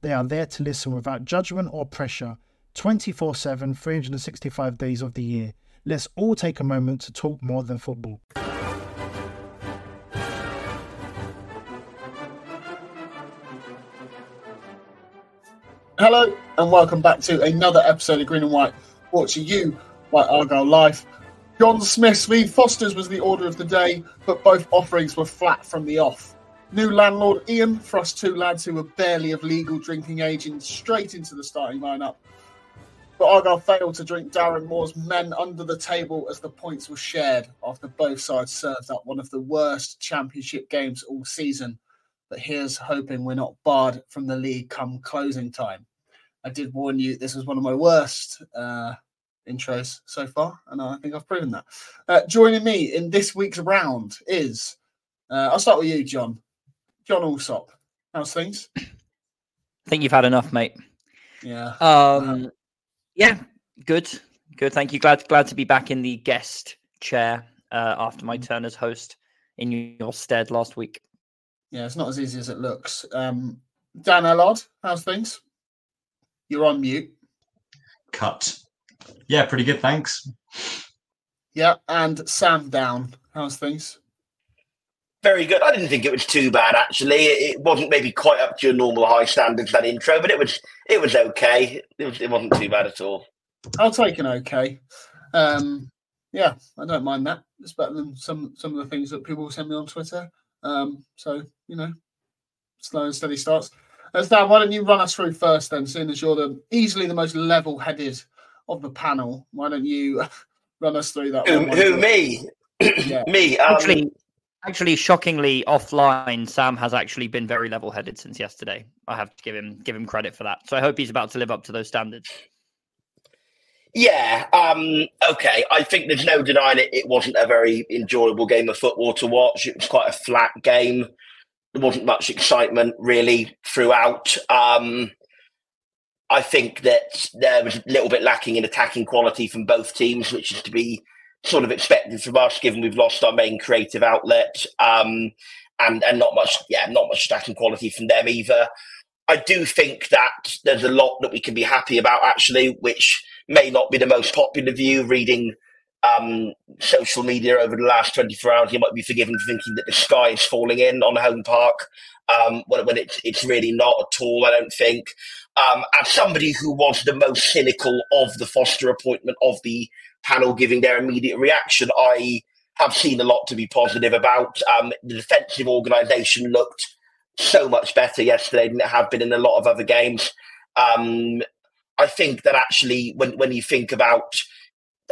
They are there to listen without judgment or pressure 24 7, 365 days of the year. Let's all take a moment to talk more than football. Hello, and welcome back to another episode of Green and White, brought to you by Argyle Life. John Smith, Smith Foster's was the order of the day, but both offerings were flat from the off. New landlord Ian thrust two lads who were barely of legal drinking age in straight into the starting lineup. But Argyle failed to drink Darren Moore's men under the table as the points were shared after both sides served up one of the worst championship games all season. But here's hoping we're not barred from the league come closing time. I did warn you this was one of my worst uh, intros so far, and I think I've proven that. Uh, joining me in this week's round is, uh, I'll start with you, Jon. Jon Alsop, how's things? I think you've had enough, mate. Yeah. Um, yeah, good, good. Thank you. Glad, glad to be back in the guest chair uh, after my turn as host in your stead last week. Yeah, it's not as easy as it looks. Um, Dan Ellard, how's things? You're on mute. Cut. Yeah, pretty good, thanks. Yeah, and Sam Down, how's things? Very good. I didn't think it was too bad actually. It wasn't maybe quite up to your normal high standards that intro, but it was it was okay. It, was, it wasn't too bad at all. I'll take an okay. Um, yeah, I don't mind that. It's better than some some of the things that people send me on Twitter. Um, so you know, slow and steady starts. Uh, Dan, why don't you run us through first then, seeing as you're the easily the most level-headed of the panel? Why don't you run us through that? Who, who me? Yeah. me. Um, Actually, actually, shockingly, offline, Sam has actually been very level-headed since yesterday. I have to give him give him credit for that. So I hope he's about to live up to those standards. Yeah. Um, okay. I think there's no denying it. It wasn't a very enjoyable game of football to watch. It was quite a flat game. There wasn't much excitement really throughout. Um, I think that there was a little bit lacking in attacking quality from both teams, which is to be sort of expected from us, given we've lost our main creative outlet, um, and and not much, yeah, not much attacking quality from them either. I do think that there's a lot that we can be happy about actually, which may not be the most popular view. Reading um, social media over the last 24 hours, you might be forgiven for thinking that the sky is falling in on home park um, when, when it's, it's really not at all, I don't think. Um, as somebody who was the most cynical of the Foster appointment of the panel giving their immediate reaction, I have seen a lot to be positive about. Um, the defensive organisation looked so much better yesterday than it had been in a lot of other games. Um, I think that actually, when, when you think about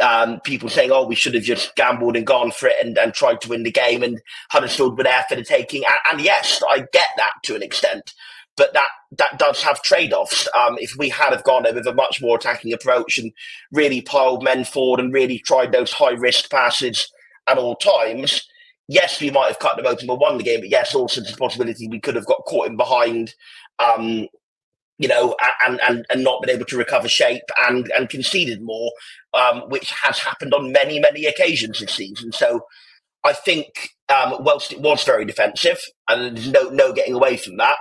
um, people saying, "Oh, we should have just gambled and gone for it and, and tried to win the game," and Huddersfield were there for the taking. And, and yes, I get that to an extent, but that that does have trade offs. Um, if we had have gone with a much more attacking approach and really piled men forward and really tried those high risk passes at all times, yes, we might have cut them open and won the game. But yes, also there's a possibility we could have got caught in behind. Um, you know, and, and and not been able to recover shape and and conceded more, um, which has happened on many many occasions this season. So I think um, whilst it was very defensive, and there's no no getting away from that,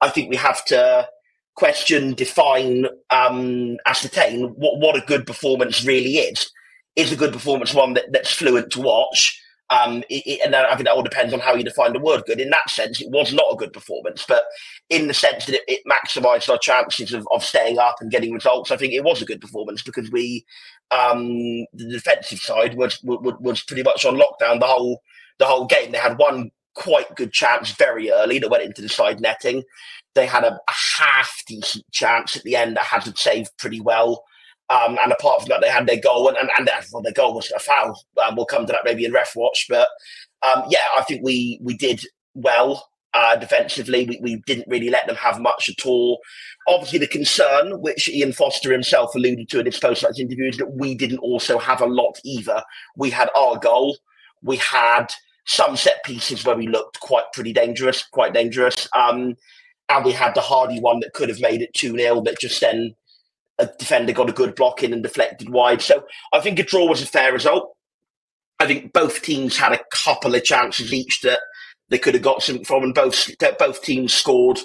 I think we have to question, define, um, ascertain what, what a good performance really is. Is a good performance one that, that's fluent to watch? Um, it, it, and I think that all depends on how you define the word good. In that sense, it was not a good performance, but in the sense that it, it maximised our chances of, of staying up and getting results, I think it was a good performance because we, um, the defensive side was, was was pretty much on lockdown the whole the whole game. They had one quite good chance very early that went into the side netting. They had a, a half decent chance at the end that Hazard saved pretty well. Um, and apart from that, they had their goal, and, and, and well, their goal was a foul. Um, we'll come to that maybe in ref watch, but um, yeah, I think we we did well uh, defensively. We, we didn't really let them have much at all. Obviously, the concern, which Ian Foster himself alluded to in his post-match interview, is that we didn't also have a lot either. We had our goal, we had some set pieces where we looked quite pretty dangerous, quite dangerous. Um, and we had the Hardy one that could have made it 2 0, but just then a defender got a good block in and deflected wide. So I think a draw was a fair result. I think both teams had a couple of chances each that they could have got something from, and both both teams scored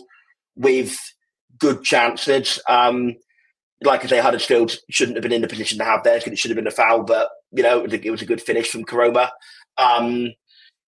with good chances. Um, like I say, Huddersfield shouldn't have been in the position to have theirs because it should have been a foul, but you know it was a good finish from Koroma. Um,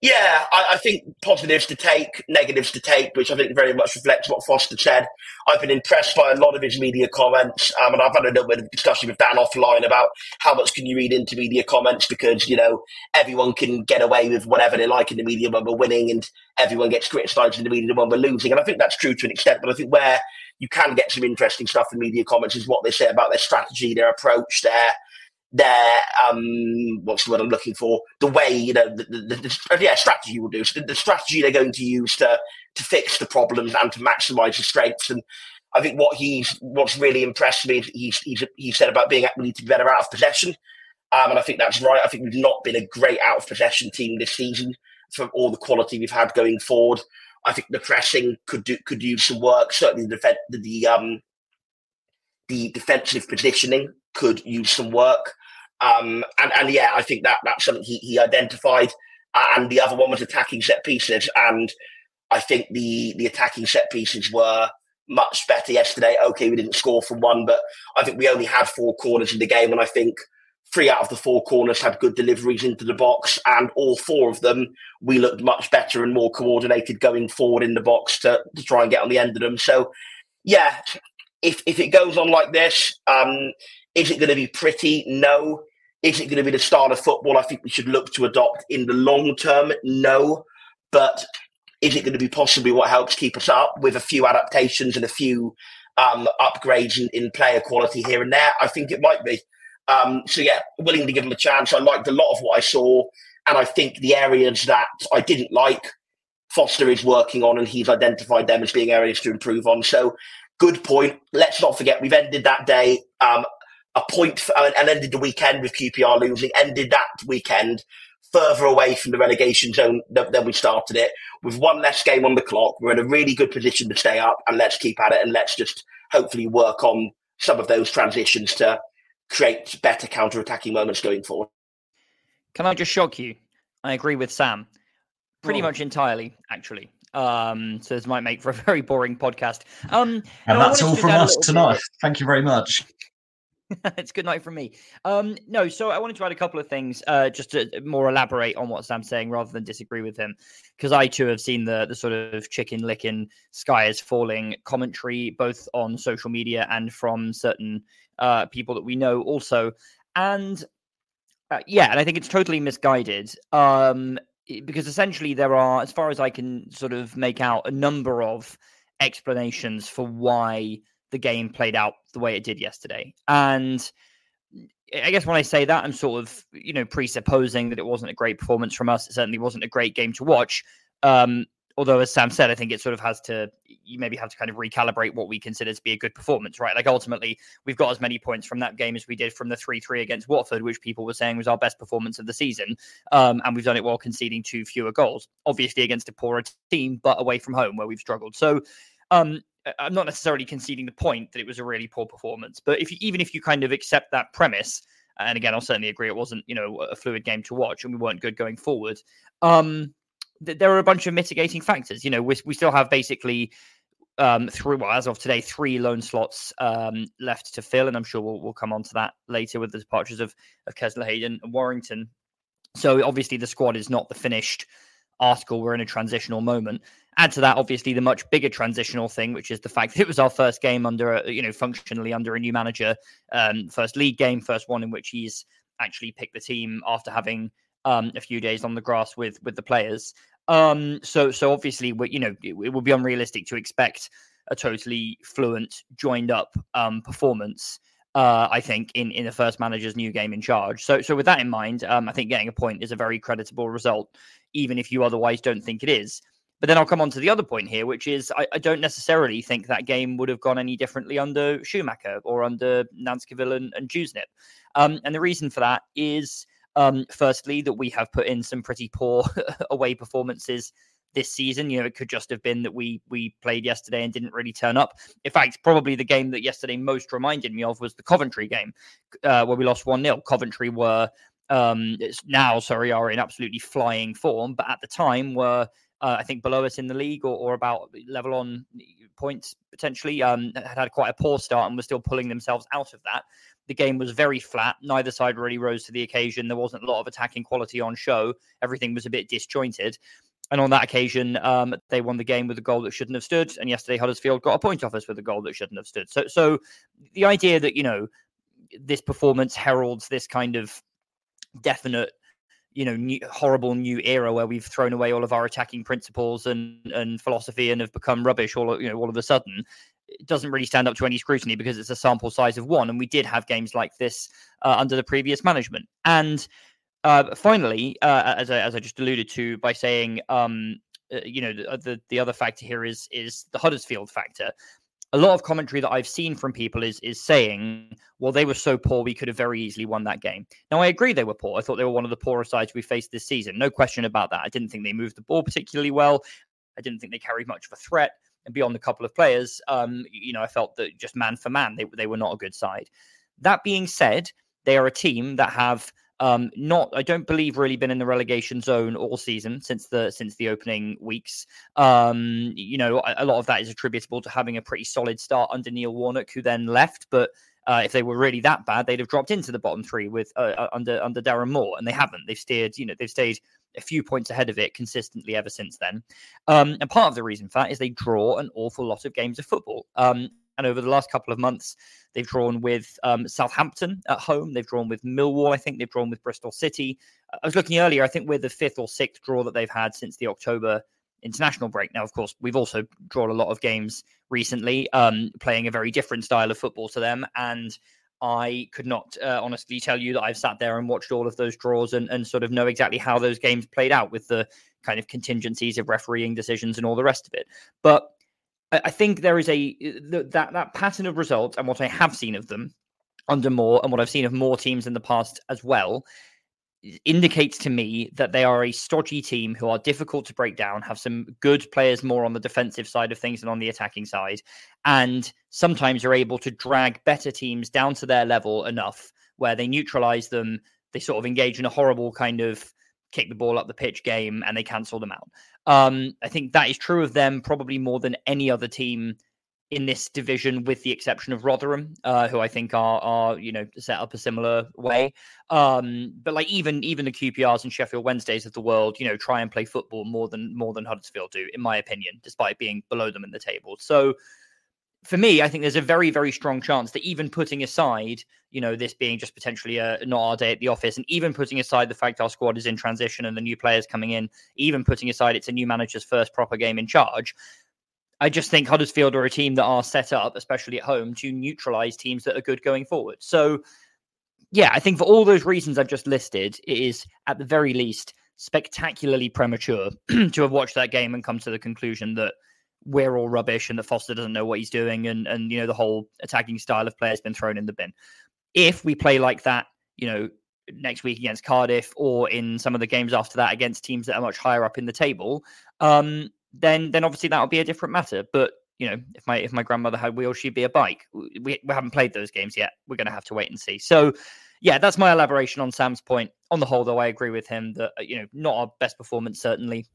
yeah, I, I, think positives to take, negatives to take, which I think very much reflects what Foster said. I've been impressed by a lot of his media comments, um, and I've had a little bit of discussion with Dan offline about how much can you read into media comments because you know everyone can get away with whatever they like in the media when we're winning, and everyone gets criticised in the media when we're losing, and I think that's true to an extent. But I think where you can get some interesting stuff in media comments is what they say about their strategy, their approach, their their um what's the word I'm looking for? The way you know the, the, the yeah strategy will do. So the, the, strategy they're going to use to to fix the problems and to maximize the strengths. And I think what he's what's really impressed me is he's he's he said about being need to be better out of possession. Um, and I think that's right. I think we've not been a great out of possession team this season for all the quality we've had going forward. I think the pressing could do could use some work. Certainly the the, the um the defensive positioning could use some work. Um, and, and yeah, I think that that's something he, he identified. Uh, and the other one was attacking set pieces. And I think the the attacking set pieces were much better yesterday. Okay, we didn't score from one, but I think we only had four corners in the game, and I think three out of the four corners had good deliveries into the box, and all four of them we looked much better and more coordinated going forward in the box to, to try and get on the end of them. So, yeah, if if it goes on like this, um, is it going to be pretty? No. Is it going to be the start of football? I think we should look to adopt in the long term. No. But is it going to be possibly what helps keep us up with a few adaptations and a few um, upgrades in, in, player quality here and there? I think it might be. Um, so yeah, willing to give them a chance. I liked a lot of what I saw, and I think the areas that I didn't like, Foster is working on, and he's identified them as being areas to improve on. So good point. Let's not forget we've ended that day um, a point uh, and ended the weekend with QPR losing, ended that weekend further away from the relegation zone than, than we started it. With one less game on the clock, we're in a really good position to stay up, and let's keep at it and let's just hopefully work on some of those transitions to create better counter-attacking moments going forward. Can I just shock you? I agree with Sam pretty oh. much entirely, actually. Um, so this might make for a very boring podcast. Um, and that's all from us tonight. Bit. Thank you very much. it's good night from me. Um, no, so I wanted to add a couple of things, uh, just to more elaborate on what Sam's saying, rather than disagree with him, because I too have seen the the sort of chicken licking, sky is falling commentary, both on social media and from certain uh, people that we know, also, and uh, yeah, and I think it's totally misguided. Um, because essentially there are, as far as I can sort of make out, a number of explanations for why the game played out the way it did yesterday. And I guess when I say that, I'm sort of, you know, presupposing that it wasn't a great performance from us. It certainly wasn't a great game to watch. Um, although, as Sam said, I think it sort of has to, you maybe have to kind of recalibrate what we consider to be a good performance, right? Like ultimately, we've got as many points from that game as we did from the 3 3 against Watford, which people were saying was our best performance of the season. Um, and we've done it while conceding two fewer goals, obviously against a poorer team, but away from home where we've struggled. So, um, I'm not necessarily conceding the point that it was a really poor performance, but if you, even if you kind of accept that premise, and again, I'll certainly agree it wasn't you know a fluid game to watch, and we weren't good going forward. Um, th- there are a bunch of mitigating factors. You know, we, we still have basically um, through well, as of today, three loan slots um, left to fill, and I'm sure we'll, we'll come on to that later with the departures of of Kesler Hayden and Warrington. So obviously the squad is not the finished article. We're in a transitional moment. Add to that, obviously, the much bigger transitional thing, which is the fact that it was our first game under, a, you know, functionally under a new manager, um, first league game, first one in which he's actually picked the team after having um, a few days on the grass with with the players. Um, so so obviously, we, you know, it, it would be unrealistic to expect a totally fluent, joined up um, performance. Uh, I think in in the first manager's new game in charge. So so with that in mind, um, I think getting a point is a very creditable result, even if you otherwise don't think it is. But then I'll come on to the other point here, which is I, I don't necessarily think that game would have gone any differently under Schumacher or under Nancekivell and, and Dewsnip. Um, and the reason for that is um, firstly, that we have put in some pretty poor away performances this season. You know, it could just have been that we we played yesterday and didn't really turn up. In fact, probably the game that yesterday most reminded me of was the Coventry game, uh, where we lost one 0 Coventry were um, now sorry are in absolutely flying form, but at the time were uh, I think below us in the league or, or about level on points potentially. Um, had had quite a poor start and were still pulling themselves out of that. The game was very flat. Neither side really rose to the occasion. There wasn't a lot of attacking quality on show. Everything was a bit disjointed. And on that occasion, um, they won the game with a goal that shouldn't have stood. And yesterday, Huddersfield got a point off us with a goal that shouldn't have stood. So, so the idea that you know this performance heralds this kind of definite, you know, new, horrible new era where we've thrown away all of our attacking principles and and philosophy and have become rubbish all you know all of a sudden it doesn't really stand up to any scrutiny because it's a sample size of one. And we did have games like this uh, under the previous management. And uh, finally, uh, as, I, as I just alluded to by saying, um, uh, you know, the, the, the other factor here is is the Huddersfield factor. A lot of commentary that I've seen from people is is saying, well, they were so poor we could have very easily won that game. Now, I agree they were poor. I thought they were one of the poorer sides we faced this season. No question about that. I didn't think they moved the ball particularly well. I didn't think they carried much of a threat and beyond a couple of players, um, you know, I felt that just man for man, they, they were not a good side. That being said, they are a team that have um, not, I don't believe, really been in the relegation zone all season since the since the opening weeks. Um, you know, a, a lot of that is attributable to having a pretty solid start under Neil Warnock, who then left, but. Uh, if they were really that bad, they'd have dropped into the bottom three with uh, uh under under Darren Moore, and they haven't. They've steered, you know, they've stayed a few points ahead of it consistently ever since then. Um, and part of the reason for that is they draw an awful lot of games of football. Um, and over the last couple of months, they've drawn with um, Southampton at home. They've drawn with Millwall. I think they've drawn with Bristol City. I was looking earlier. I think we're the fifth or sixth draw that they've had since the October international break. Now, of course, we've also drawn a lot of games recently, um, playing a very different style of football to them. And I could not uh, honestly tell you that I've sat there and watched all of those draws and, and sort of know exactly how those games played out with the kind of contingencies of refereeing decisions and all the rest of it. But I, think there is a that that pattern of results and what I have seen of them under Moore and what I've seen of more teams in the past as well indicates to me that they are a stodgy team who are difficult to break down, have some good players more on the defensive side of things than on the attacking side, and sometimes are able to drag better teams down to their level enough where they neutralize them. They sort of engage in a horrible kind of kick the ball up the pitch game and they cancel them out. Um, I think that is true of them probably more than any other team in this division, with the exception of Rotherham, uh, who I think are are you know set up a similar way. Um, but like even even the QPRs and Sheffield Wednesdays of the world, you know, try and play football more than more than Huddersfield do, in my opinion, despite being below them in the table. So for me, I think there's a very, very strong chance that even putting aside, you know, this being just potentially a not our day at the office, and even putting aside the fact our squad is in transition and the new players coming in, even putting aside it's a new manager's first proper game in charge, I just think Huddersfield are a team that are set up, especially at home, to neutralize teams that are good going forward. So, yeah, I think for all those reasons I've just listed, it is at the very least spectacularly premature to have watched that game and come to the conclusion that we're all rubbish and that Foster doesn't know what he's doing and and you know the whole attacking style of play has been thrown in the bin. If we play like that, you know, next week against Cardiff or in some of the games after that against teams that are much higher up in the table, um, then then obviously that would be a different matter. But you know, if my if my grandmother had wheels, she'd be a bike. We, we haven't played those games yet. We're going to have to wait and see. So, yeah, that's my elaboration on Sam's point. On the whole, though, I agree with him that uh, you know not our best performance certainly,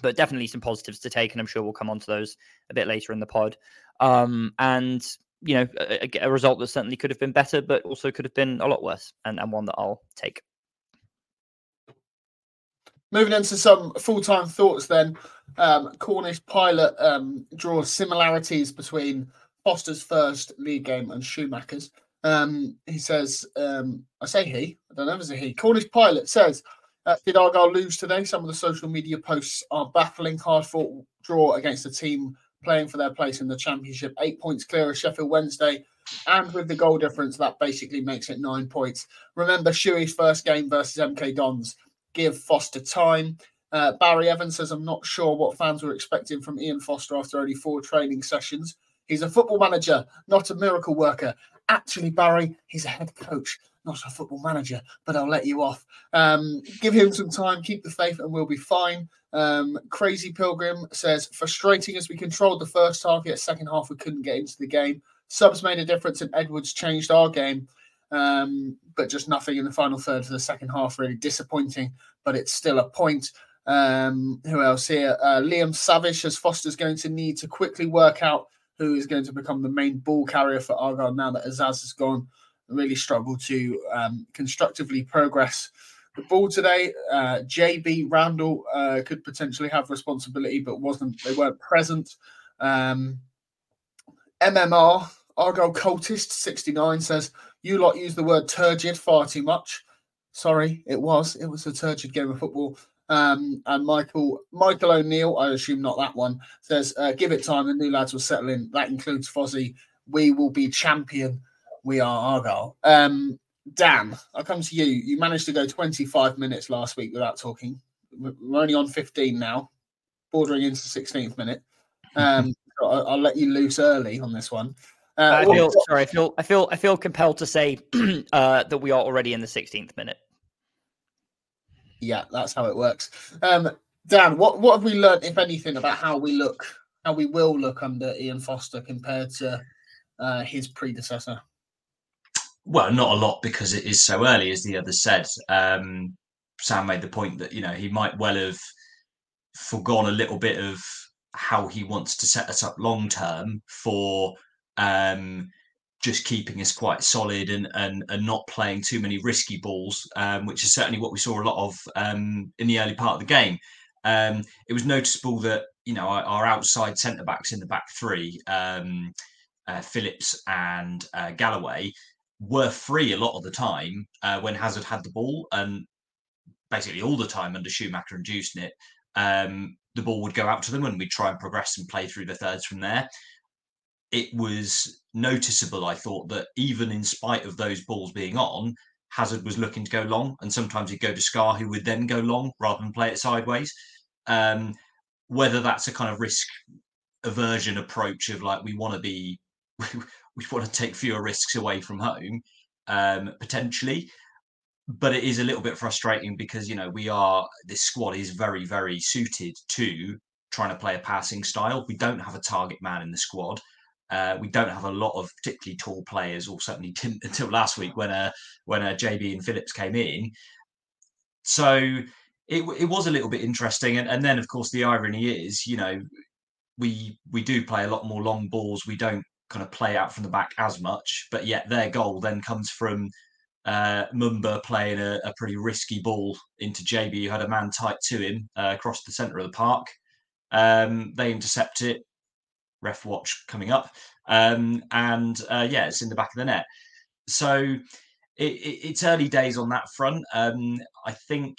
but definitely some positives to take, and I'm sure we'll come on to those a bit later in the pod. Um, and you know, a, a, result that certainly could have been better, but also could have been a lot worse, and, and one that I'll take. Moving into some full time thoughts, then um, Cornish Pilot um, draws similarities between Foster's first league game and Schumacher's. Um, he says, um, I say he, I don't know if it's a he. Cornish Pilot says, uh, Did Argyle lose today? Some of the social media posts are baffling. Hard fought draw against a team playing for their place in the championship. Eight points clear of Sheffield Wednesday. And with the goal difference, that basically makes it nine points. Remember Shuey's first game versus MK Dons. Give Foster time. Uh, Barry Evans says, I'm not sure what fans were expecting from Ian Foster after only four training sessions. He's a football manager, not a miracle worker. Actually, Barry, he's a head coach, not a football manager, but I'll let you off. Um, give him some time, keep the faith, and we'll be fine. Um, Crazy Pilgrim says, frustrating as we controlled the first half, yet second half we couldn't get into the game. Subs made a difference, and Edwards changed our game, um, but just nothing in the final third for the second half. Really disappointing, but it's still a point. Um, who else here? Uh, Liam Savage says Foster's going to need to quickly work out who is going to become the main ball carrier for Argyle now that Azaz has gone. Really struggled to um, constructively progress the ball today. Uh, Gyabi Randall uh, could potentially have responsibility, but wasn't. They weren't present. Um, MMR Argo cultist sixty nine says you lot use the word turgid far too much. Sorry, it was. It was a turgid game of football. Um, and Michael Michael O'Neill, I assume not that one, says, uh, "Give it time. The new lads will settle in. That includes Fozzie. We will be champion. We are Argyle." Um, Dan, I'll come to you. You managed to go 25 minutes last week without talking. We're only on 15 now, bordering into 16th minute. Um, I'll, I'll, let you loose early on this one. Uh, I feel sorry. I feel I feel I feel compelled to say uh, that we are already in the 16th minute. Yeah, that's how it works. Um, Dan, what what have we learned, if anything, about how we look, how we will look under Ian Foster compared to uh, his predecessor? Well, not a lot because it is so early, as the other said. Um, Sam made the point that you know he might well have forgone a little bit of how he wants to set us up long term for um, just keeping us quite solid and and, and not playing too many risky balls, um, which is certainly what we saw a lot of um, in the early part of the game. Um, it was noticeable that you know our, our outside centre backs in the back three, um, uh, Phillips and uh, Galloway, were free a lot of the time uh, when Hazard had the ball, and basically all the time under Schumacher and Dewsnip, um, the ball would go out to them, and we'd try and progress and play through the thirds from there it was noticeable, I thought, that even in spite of those balls being on, Hazard was looking to go long, and sometimes he'd go to Scarr, who would then go long rather than play it sideways. Um, whether that's a kind of risk aversion approach of like we want to be, we want to take fewer risks away from home, um, potentially. But it is a little bit frustrating because you know we are this squad is very very suited to trying to play a passing style. We don't have a target man in the squad. Uh, we don't have a lot of particularly tall players, or certainly until last week when uh, when uh, Gyabi and Phillips came in. So it, it was a little bit interesting, and, and then of course the irony is, you know, we we do play a lot more long balls. We don't kind of play out from the back as much, but yet their goal then comes from uh, Mumba playing a, a, pretty risky ball into Gyabi, who had a man tight to him uh, across the centre of the park. Um, they intercept it ref watch coming up. Um, and uh, yeah, it's in the back of the net. So it, it, it's early days on that front. Um, I think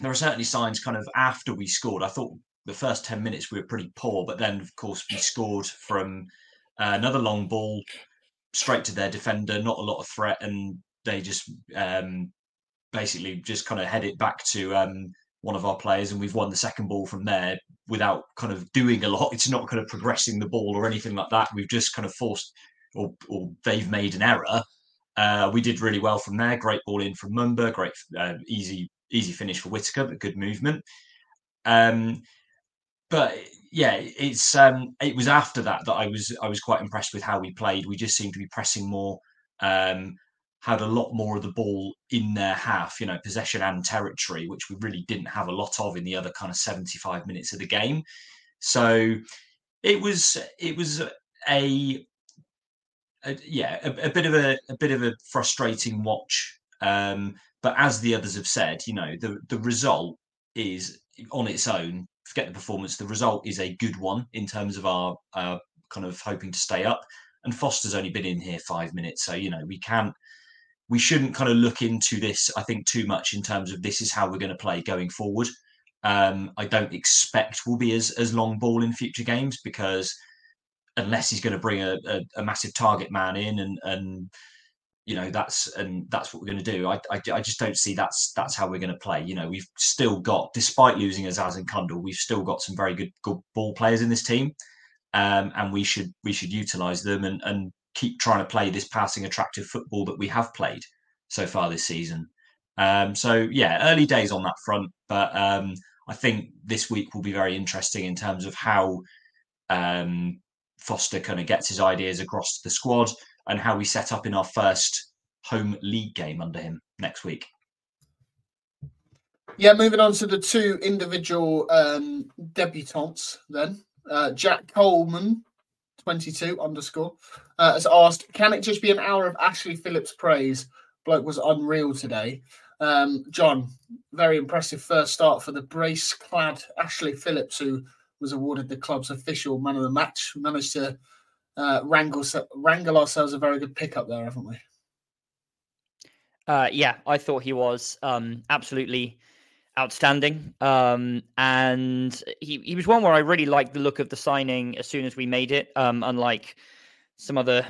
there are certainly signs kind of after we scored. I thought the first 10 minutes we were pretty poor, but then, of course, we scored from uh, another long ball straight to their defender, not a lot of threat, and they just um, basically just kind of head it back to um, one of our players, and we've won the second ball from there without kind of doing a lot. It's not kind of progressing the ball or anything like that. We've just kind of forced, or, or they've made an error. Uh, we did really well from there. Great ball in from Mumba. Great, uh, easy, easy finish for Whittaker, but good movement. Um, but yeah, it's um, it was after that that I was I was quite impressed with how we played. We just seemed to be pressing more, um, had a lot more of the ball in their half, you know, possession and territory, which we really didn't have a lot of in the other kind of 75 minutes of the game. So it was it was a, a yeah a, a, bit of a, a bit of a frustrating watch. Um, but as the others have said, you know, the the result is on its own. Forget the performance. The result is a good one in terms of our uh, kind of hoping to stay up. And Foster's only been in here five minutes, so you know we can't we shouldn't kind of look into this, I think, too much in terms of this is how we're going to play going forward. Um, I don't expect we'll be as, as long ball in future games because unless he's going to bring a, a, a massive target man in and, and you know that's and that's what we're going to do. I, I, I just don't see that's that's how we're going to play. You know, we've still got, despite losing Azaz and Cundle, we've still got some very good good ball players in this team, um, and we should we should utilize them and and keep trying to play this passing attractive football that we have played so far this season. Um, so yeah, early days on that front, but um, I think this week will be very interesting in terms of how um, Foster kind of gets his ideas across to the squad and how we set up in our first home league game under him next week. Yeah, moving on to the two individual um, debutantes then. Uh, Jack Coleman 22 underscore uh, has asked, can it just be an hour of Ashley Phillips praise? Bloke was unreal today. Um, Jon, very impressive first start for the brace clad Ashley Phillips, who was awarded the club's official man of the match. Managed to uh, wrangle, wrangle ourselves a very good pickup there, haven't we? Uh, yeah, I thought he was um, absolutely outstanding. Um, and he, he was one where I really liked the look of the signing as soon as we made it. Um, unlike some other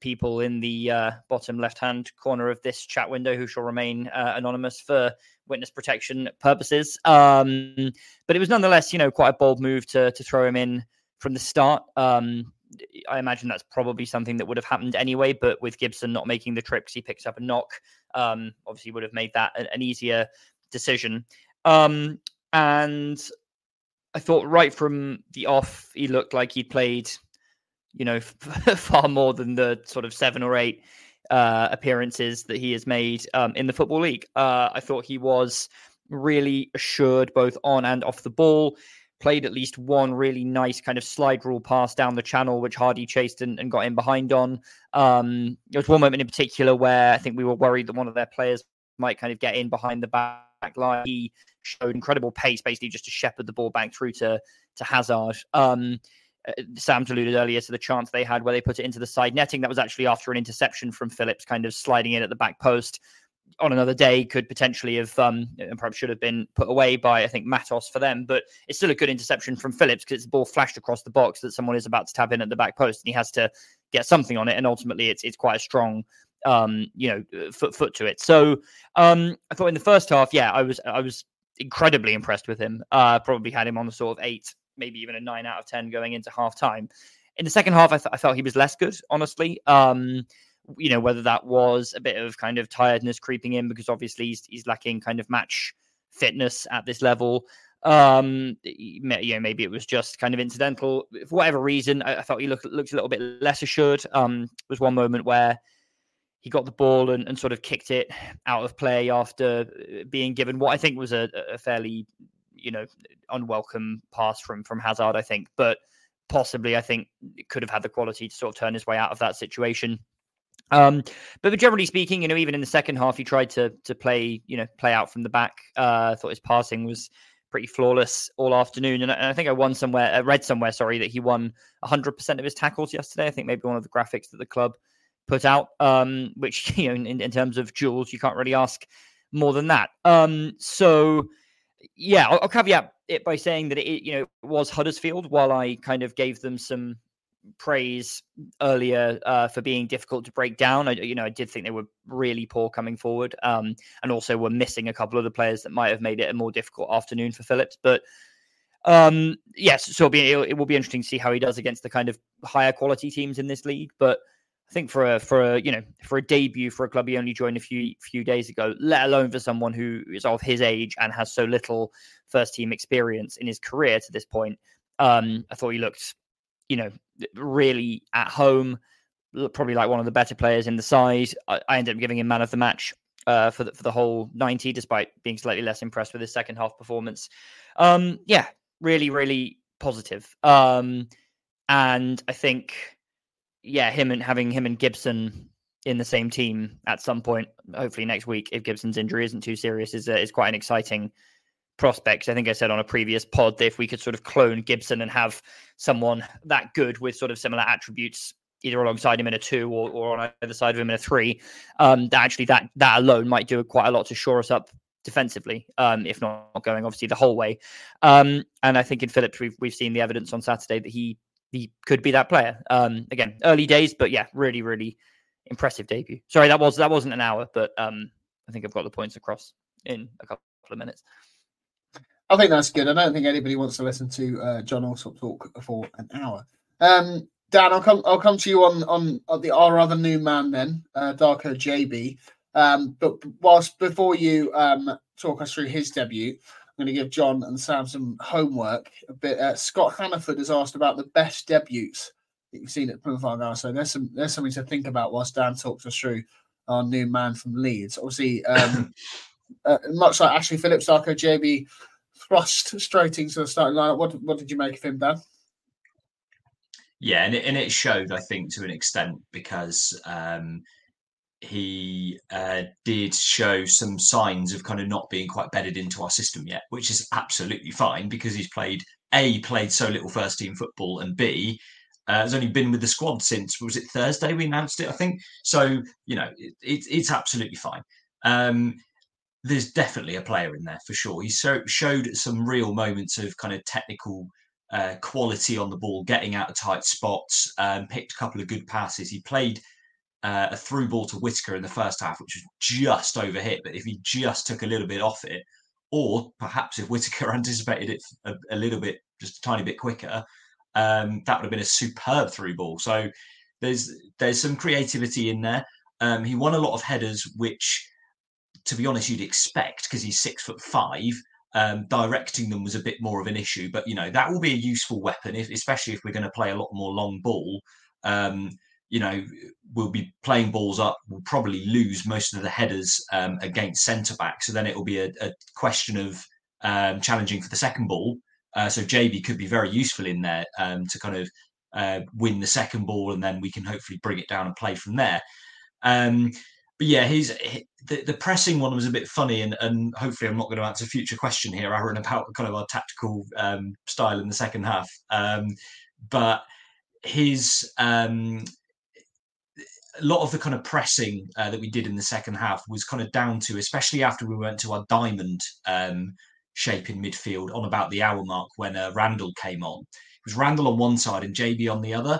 people in the uh, bottom left hand corner of this chat window who shall remain uh, anonymous for witness protection purposes. Um, but it was nonetheless, you know, quite a bold move to to throw him in from the start. Um, I imagine that's probably something that would have happened anyway, but with Gibson not making the trip because he picks up a knock, um, obviously would have made that an easier decision. Um, and I thought right from the off, he looked like he'd played, you know, far more than the sort of seven or eight uh, appearances that he has made um, in the Football League. Uh, I thought he was really assured both on and off the ball. Played at least one really nice kind of slide rule pass down the channel, which Hardy chased and, and got in behind on. Um, there was one moment in particular where I think we were worried that one of their players might kind of get in behind the back line. He showed incredible pace, basically just to shepherd the ball back through to to Hazard. Um, uh, Sam alluded earlier to the chance they had where they put it into the side netting. That was actually after an interception from Phillips, kind of sliding in at the back post. On another day, could potentially have um, and perhaps should have been put away by I think Matos for them, but it's still a good interception from Phillips because it's the ball flashed across the box that someone is about to tap in at the back post, and he has to get something on it, and ultimately it's it's quite a strong um, you know, uh, foot foot to it. So um, I thought in the first half, yeah, I was I was incredibly impressed with him. Uh, probably had him on the sort of eight, maybe even a nine out of ten going into half time. In the second half, I, th- I felt he was less good, honestly. Um, you know, whether that was a bit of kind of tiredness creeping in because obviously he's, he's lacking kind of match fitness at this level. Um, you know, maybe it was just kind of incidental. For whatever reason, I, I thought he looked looked a little bit less assured. Um, was one moment where he got the ball and, and sort of kicked it out of play after uh, being given what I think was a, a fairly, you know, unwelcome pass from from Hazard. I think, but possibly I think could have had the quality to sort of turn his way out of that situation. Um, but generally speaking, you know, even in the second half, he tried to to play, you know, play out from the back. Uh, I thought his passing was pretty flawless all afternoon, and, and I think I won somewhere, I read somewhere, sorry, that he won 100% of his tackles yesterday. I think maybe one of the graphics that the club put out, um, which you know, in, in, terms of jewels, you can't really ask more than that. Um, so yeah, I'll, I'll, caveat it by saying that it, you know, was Huddersfield. While I kind of gave them some praise earlier uh, for being difficult to break down, I, you know, I did think they were really poor coming forward, um, and also were missing a couple of the players that might have made it a more difficult afternoon for Phillips, but. Um, yes, so it'll be, it will be interesting to see how he does against the kind of higher quality teams in this league. But I think for a for a you know for a debut for a club he only joined a few few days ago, let alone for someone who is of his age and has so little first team experience in his career to this point, um, I thought he looked, you know, really at home. probably like one of the better players in the side. I, I ended up giving him man of the match uh, for the, for the whole 90, despite being slightly less impressed with his second half performance. Um, yeah, really, really positive. Um, and I think, yeah, him and having him and Gibson in the same team at some point, hopefully next week, if Gibson's injury isn't too serious, is uh, is quite an exciting prospect. I think I said on a previous pod that if we could sort of clone Gibson and have someone that good with sort of similar attributes either alongside him in a two or, or on either side of him in a three, um, that actually that that alone might do quite a lot to shore us up defensively, um, if not going obviously the whole way. Um, and I think in Phillips we've we've seen the evidence on Saturday that he he could be that player. Um, again, early days, but yeah, really really impressive debut. Sorry, that was that wasn't an hour, but um, I think I've got the points across in a couple of minutes. I think that's good. I don't think anybody wants to listen to uh, Jon Alsop talk for an hour. Um, Dan, I'll come. I'll come to you on on, on the our other new man then, uh, Darko Gyabi. Um, but whilst before you um, talk us through his debut, I'm going to give Jon and Sam some homework. A bit. Uh, Scott Hannaford has asked about the best debuts that you've seen at Plymouth Argyle. So there's some there's something to think about whilst Dan talks us through our new man from Leeds. Obviously, um, uh, much like Ashley Phillips, Darko Gyabi thrust straight into the starting lineup. What what did you make of him, Dan? Yeah, and it, and it showed, I think, to an extent because um, he uh, did show some signs of kind of not being quite bedded into our system yet, which is absolutely fine because he's played a played so little first team football, and b uh, has only been with the squad since was it Thursday we announced it, I think. So you know, it, it, it's absolutely fine. Um, there's definitely a player in there for sure. He so, showed some real moments of kind of technical uh, quality on the ball, getting out of tight spots, um, picked a couple of good passes. He played uh, a through ball to Whittaker in the first half, which was just over hit. But if he just took a little bit off it, or perhaps if Whittaker anticipated it a, a little bit, just a tiny bit quicker, um, that would have been a superb through ball. So there's there's some creativity in there. Um, he won a lot of headers, which, to be honest, you'd expect because he's six foot five um, directing them was a bit more of an issue. But you know that will be a useful weapon, if, especially if we're going to play a lot more long ball. Um, you know, we'll be playing balls up. We'll probably lose most of the headers um, against centre back. So then it will be a, a question of um, challenging for the second ball. Uh, so Gyabi could be very useful in there um, to kind of uh, win the second ball, and then we can hopefully bring it down and play from there. Um, but yeah, he's he, the, the pressing one was a bit funny, and, and hopefully I'm not going to answer a future question here, Aaron, about kind of our tactical um, style in the second half. Um, but his um, a lot of the kind of pressing uh, that we did in the second half was kind of down to, especially after we went to our diamond um, shape in midfield on about the hour mark when uh, Randall came on. It was Randall on one side and Gyabi on the other.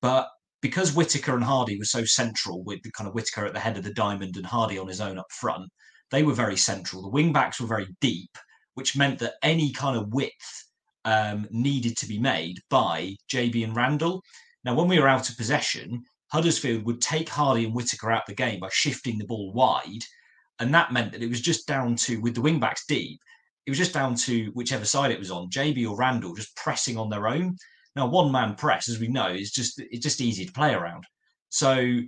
But because Whittaker and Hardy were so central, with the kind of Whittaker at the head of the diamond and Hardy on his own up front, they were very central. The wing backs were very deep, which meant that any kind of width um, needed to be made by Gyabi and Randall. Now, when we were out of possession, Huddersfield would take Hardy and Whittaker out of the game by shifting the ball wide. And that meant that it was just down to, with the wing backs deep, it was just down to whichever side it was on, Gyabi or Randall just pressing on their own. Now, one man press, as we know, is just it's just easy to play around. So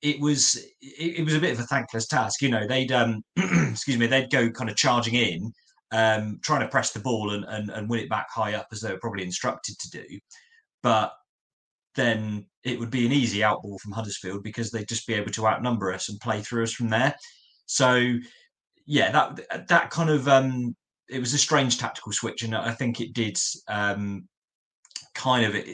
it was it, it was a bit of a thankless task. You know, they'd um, excuse me, they'd go kind of charging in, um, trying to press the ball and, and and win it back high up as they were probably instructed to do, but then it would be an easy outball from Huddersfield because they'd just be able to outnumber us and play through us from there. So yeah, that that kind of um, it was a strange tactical switch, and I think it did um, kind of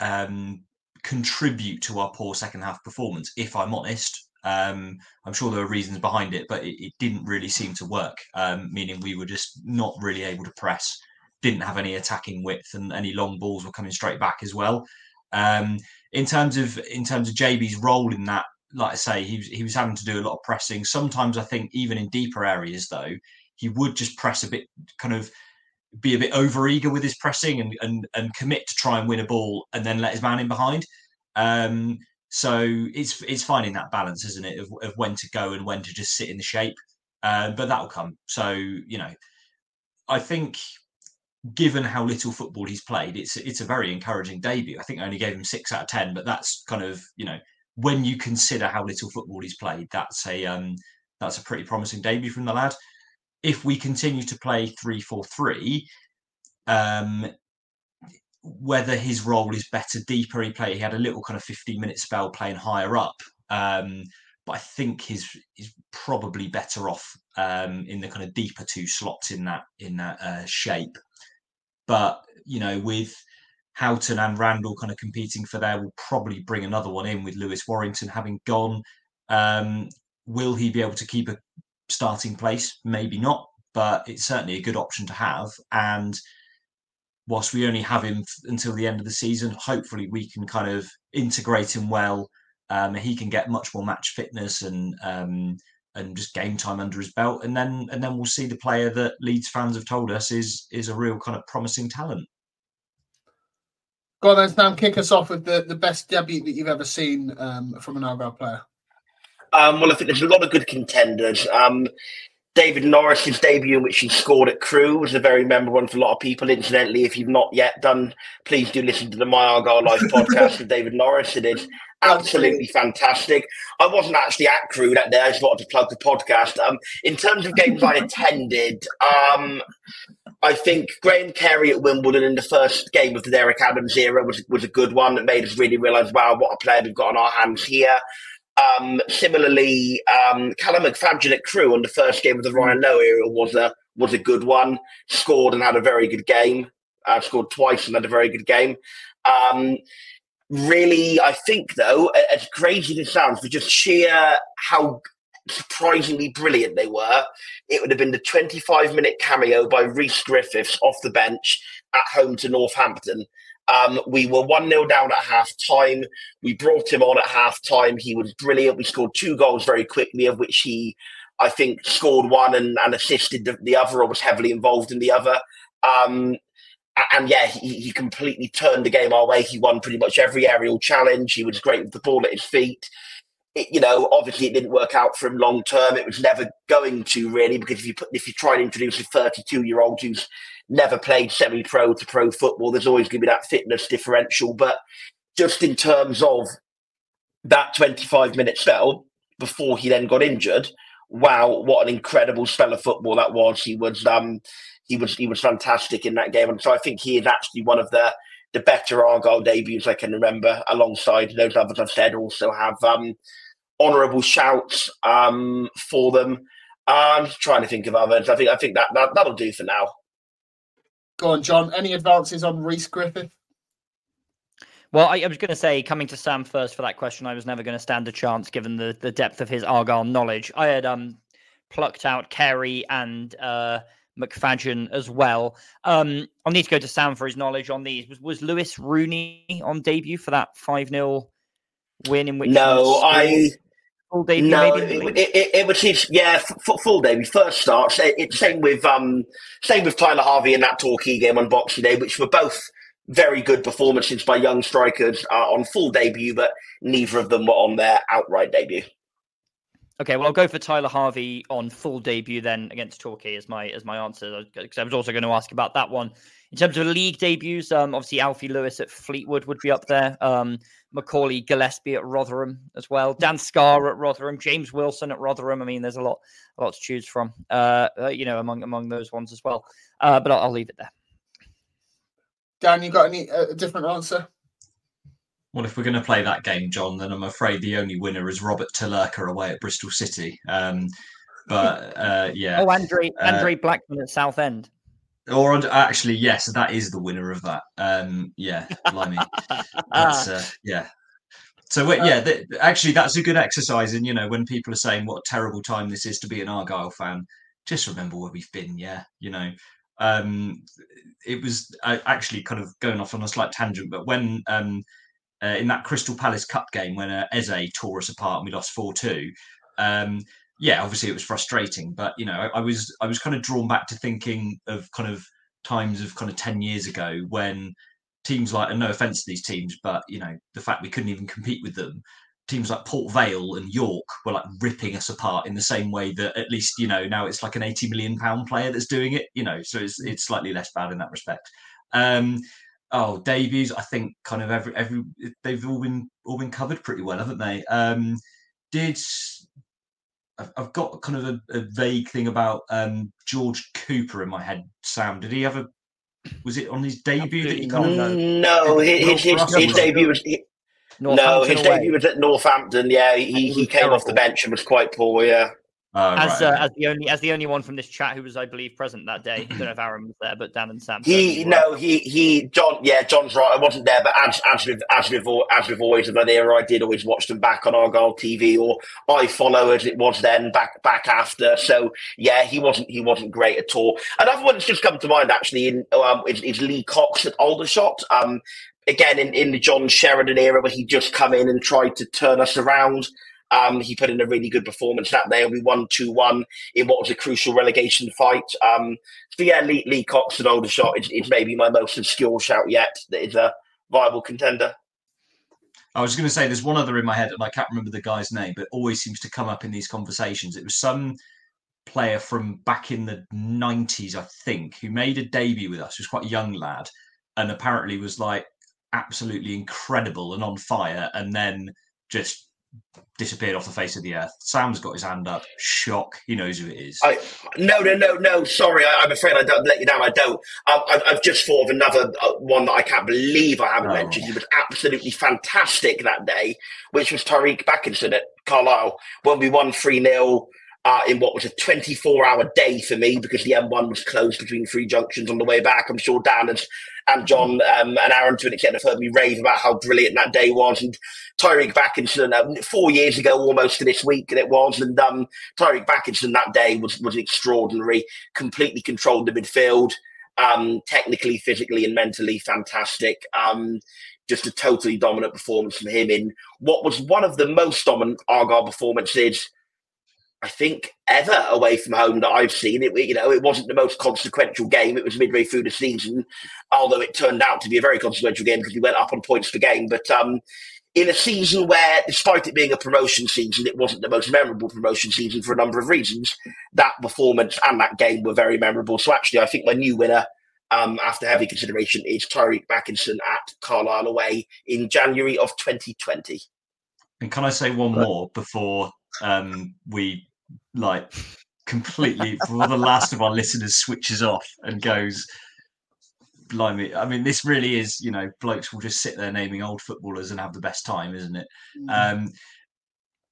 um, contribute to our poor second half performance. If I'm honest, um, I'm sure there are reasons behind it, but it, it didn't really seem to work. Um, meaning we were just not really able to press, didn't have any attacking width, and any long balls were coming straight back as well. Um, in terms of in terms of Gyabi's role in that, like I say, he was, he was having to do a lot of pressing. Sometimes I think even in deeper areas though, he would just press a bit, kind of be a bit over eager with his pressing and, and and commit to try and win a ball and then let his man in behind. Um, so it's it's finding that balance, isn't it, of, of when to go and when to just sit in the shape. Uh, but that'll come. So you know, I think given how little football he's played, it's it's a very encouraging debut. I think I only gave him six out of ten, but that's kind of you know when you consider how little football he's played, that's a um, that's a pretty promising debut from the lad. If we continue to play three four three, um, whether his role is better deeper, he played. He had a little kind of fifteen minute spell playing higher up, um, but I think he's he's probably better off um, in the kind of deeper two slots in that in that uh, shape. But you know, with Houghton and Randall kind of competing for there. We'll probably bring another one in with Lewis Warrington having gone. Um, will he be able to keep a starting place? Maybe not, but it's certainly a good option to have. And whilst we only have him until the end of the season, hopefully we can kind of integrate him well. Um, he can get much more match fitness and um, and just game time under his belt, and then and then we'll see the player that Leeds fans have told us is is a real kind of promising talent. Go on then, Sam. Kick us off with the, the best debut that you've ever seen um, from an Argyle player. Um, well, I think there's a lot of good contenders. Um, David Norris's debut, in which he scored at Crewe, was a very memorable one for a lot of people. Incidentally, if you've not yet done, please do listen to the My Argyle Life podcast with David Norris. It is absolutely fantastic. I wasn't actually at Crewe that day. I just wanted to plug the podcast. Um, in terms of games I attended, um, I think Graham Carey at Wimbledon in the first game of the Derek Adams era was was a good one that made us really realise, wow, what a player we've got on our hands here. Um, similarly, um, Callum McFadzean at Crewe on the first game of the Ryan Lowe era was a was a good one. Scored and had a very good game. Uh, scored twice and had a very good game. Um, really, I think though, as crazy as it sounds, for just sheer how surprisingly brilliant they were, it would have been the 25 minute cameo by Rhys Griffiths off the bench at home to Northampton. Um, we were 1 0 down at half time. We brought him on at half time. He was brilliant. We scored two goals very quickly, of which he, I think, scored one and, and assisted the, the, other or was heavily involved in the other. Um, and yeah, he, he completely turned the game our way. He won pretty much every aerial challenge. He was great with the ball at his feet it, you know, obviously it didn't work out for him long term. It was never going to really because if you put if you try and introduce a 32 year old who's never played semi pro to pro football, there's always going to be that fitness differential. But just in terms of that 25 minute spell before he then got injured, wow, what an incredible spell of football that was. He was um he was he was fantastic in that game, and so I think he is actually one of the the better Argyle debuts I can remember, alongside those others I've said, also have um, honourable shouts um, for them. I'm trying to think of others. I think I think that, that that'll do for now. Go on, Jon. Any advances on Rhys Griffith? Well, I, I was going to say, coming to Sam first for that question, I was never going to stand a chance given the, the depth of his Argyle knowledge. I had um, plucked out Carey and uh, McFadzean as well. Um, I'll need to go to Sam for his knowledge on these. Was, was Lewis Rooney on debut for that 5 0 win in which no, I full debut. No, maybe it, it, it, was his yeah f- full debut first start. It, same with um same with Tyler Harvey in that Torquay game on Boxing Day, which were both very good performances by young strikers uh, on full debut, but neither of them were on their outright debut. Okay, well, I'll go for Tyler Harvey on full debut then against Torquay as my as my answer because I was also going to ask about that one in terms of league debuts. Um, obviously Alfie Lewis at Fleetwood would be up there. Um, Macaulay Gillespie at Rotherham as well. Dan Scarr at Rotherham. James Wilson at Rotherham. I mean, there's a lot a lot to choose from. Uh, uh you know, among among those ones as well. Uh, but I'll, I'll, leave it there. Dan, you got any uh, different answer? Well, if we're going to play that game, Jon, then I'm afraid the only winner is Robert Telurka away at Bristol City. Um, but uh, yeah. Oh, Andre uh, Andre Blackman at Southend. Or actually, yes, that is the winner of that. Um, yeah, blimey. that's, uh, yeah. So yeah, th- actually, that's a good exercise. And you know, when people are saying what a terrible time this is to be an Argyle fan, just remember where we've been. Yeah, you know, um, it was uh, actually kind of going off on a slight tangent, but when um, uh, in that Crystal Palace Cup game when uh, Eze tore us apart and we lost four two. Um, yeah, obviously it was frustrating, but you know, I, I, was I was kind of drawn back to thinking of kind of times of kind of ten years ago when teams like, and no offense to these teams, but you know, the fact we couldn't even compete with them. Teams like Port Vale and York were like ripping us apart in the same way that at least you know now it's like an eighty million pound player that's doing it. You know, so it's it's slightly less bad in that respect. Um, Oh, debuts. I think kind of every every they've all been all been covered pretty well, haven't they? Um, did I've, I've got kind of a, a vague thing about um, George Cooper in my head. Sam, did he have a? Was it on his debut that he Absolutely kind of? Mm, No, his, his, his, his debut was. he- no, his away. debut was at Northampton. Yeah, he, he he was came off the bench and was quite poor. Yeah. Oh, as right, uh, okay. as the only as the only one from this chat who was, I believe, present that day. I don't know if Aaron was there, but Dan and Sam. He no, he he Jon. Yeah, Jon's right. I wasn't there, but as as with as with al- as with always of an era, I did always watch them back on Argyle TV, or iFollow as it was then back back after. So yeah, he wasn't he wasn't great at all. Another one that's just come to mind actually in um, is, is Lee Cox at Aldershot. Um, again in, in the John Sheridan era, where he just come in and tried to turn us around. Um, he put in a really good performance that day, we won two one in what was a crucial relegation fight. Um, so yeah, Lee, Lee Cox at Aldershot is, is maybe my most obscure shout yet. That is a viable contender. I was going to say there's one other in my head, and I can't remember the guy's name, but always seems to come up in these conversations. It was some player from back in the 90s, I think, who made a debut with us. He was quite a young lad, and apparently was like absolutely incredible and on fire, and then just disappeared off the face of the earth. Sam's got his hand up. Shock. He knows who it is. I no no no no. Sorry, I, I'm afraid I don't let you down. I don't. I've, I've just thought of another uh, one that I can't believe I haven't Oh. mentioned. He was absolutely fantastic that day, which was Tyreeq Bakinson at Carlisle when we won three 0 uh, in what was a 24 hour day for me because the M1 was closed between three junctions on the way back. I'm sure Dan and, and Jon um, and Aaron to an extent have heard me rave about how brilliant that day was. And Tyreeq Bakinson, um, four years ago almost to this week, and it was. And um, Tyreeq Bakinson that day was, was extraordinary, completely controlled the midfield, um, technically, physically, and mentally fantastic. Um, just a totally dominant performance from him in what was one of the most dominant Argyle performances I think ever away from home that I've seen. It you know it wasn't the most consequential game. It was midway through the season, although it turned out to be a very consequential game because we went up on points per game. But um, in a season where, despite it being a promotion season, it wasn't the most memorable promotion season for a number of reasons. That performance and that game were very memorable. So actually, I think my new winner. Um, after heavy consideration, is Tyreeq Bakinson at Carlisle away in January of 2020. And can I say one more before um, we like completely before the last of our listeners switches off and goes blimey. I mean this really is you know blokes will just sit there naming old footballers and have the best time isn't it? Um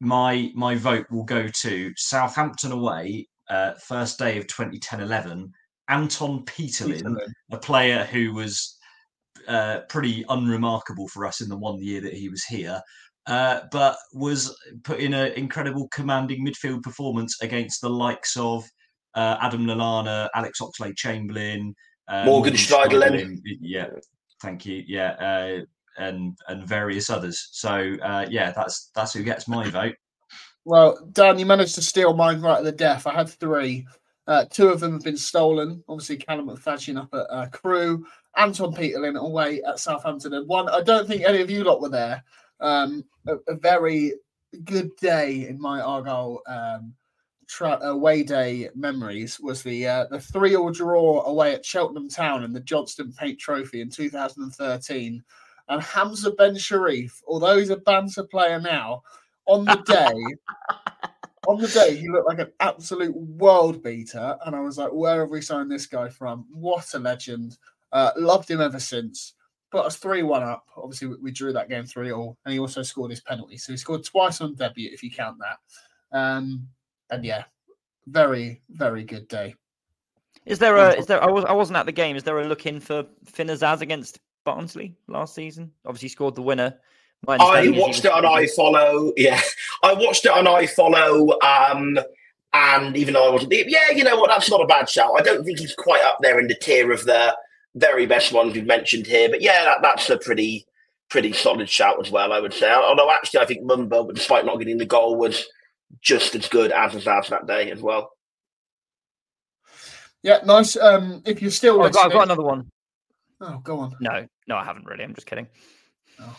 my my vote will go to southampton away uh, first day of 2010-11 anton peterlin a player who was uh, pretty unremarkable for us in the one year that he was here uh, but was put in an incredible commanding midfield performance against the likes of uh, Adam Lallana, Alex Oxlade Chamberlain, uh, Morgan Schneiderlin. Yeah, thank you. Yeah, uh, and and various others. So uh, yeah, that's that's who gets my vote. Well, Dan, you managed to steal mine right at the death. I had three. Uh, two of them have been stolen. Obviously, Callum McFadzean up at uh, Crewe, Anton Peterlin away at Southampton, and one. I don't think any of you lot were there. Um, a, a very good day in my Argyle um, tra- away day memories was the uh, the three all draw away at Cheltenham Town in the Johnston Paint Trophy in 2013. And Hamza Bencherif, although he's a banter player now, on the day, on the day he looked like an absolute world beater, and I was like, "Where have we signed this guy from? What a legend! Uh, loved him ever since." Put us three one up. Obviously, we, we drew that game three all, and he also scored his penalty, so he scored twice on debut if you count that. Um, and yeah, very very good day. Is there a? Is there? I was. I wasn't at the game. Is there a look in for Finn Azaz against Barnsley last season? Obviously, scored the winner. I understanding is he watched was- it on iFollow. Yeah, I watched it on iFollow. Um, and even though I wasn't, yeah, you know what? That's not a bad shout. I don't think he's quite up there in the tier of the very best ones we've mentioned here. But yeah, that, that's a pretty, pretty solid shout as well. I would say. Although actually, I think Mumba, despite not getting the goal, was just as good as Azaz that day as well. Yeah, nice. Um, if you're still Oh, I've, got, I've got another one. oh, go on. No, no, I haven't really. I'm just kidding. Oh,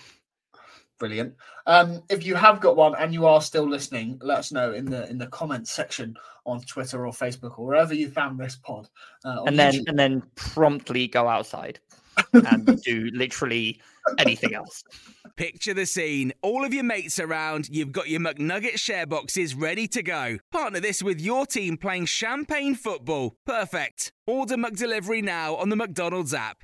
Brilliant. Um, if you have got one and you are still listening, let us know in the in the comments section on Twitter or Facebook or wherever you found this pod. Uh, on And then YouTube. and then promptly go outside. and do literally anything else. Picture the scene. All of your mates around, you've got your McNugget share boxes ready to go. Partner this with your team playing champagne football. Perfect. Order McDelivery now on the McDonald's app.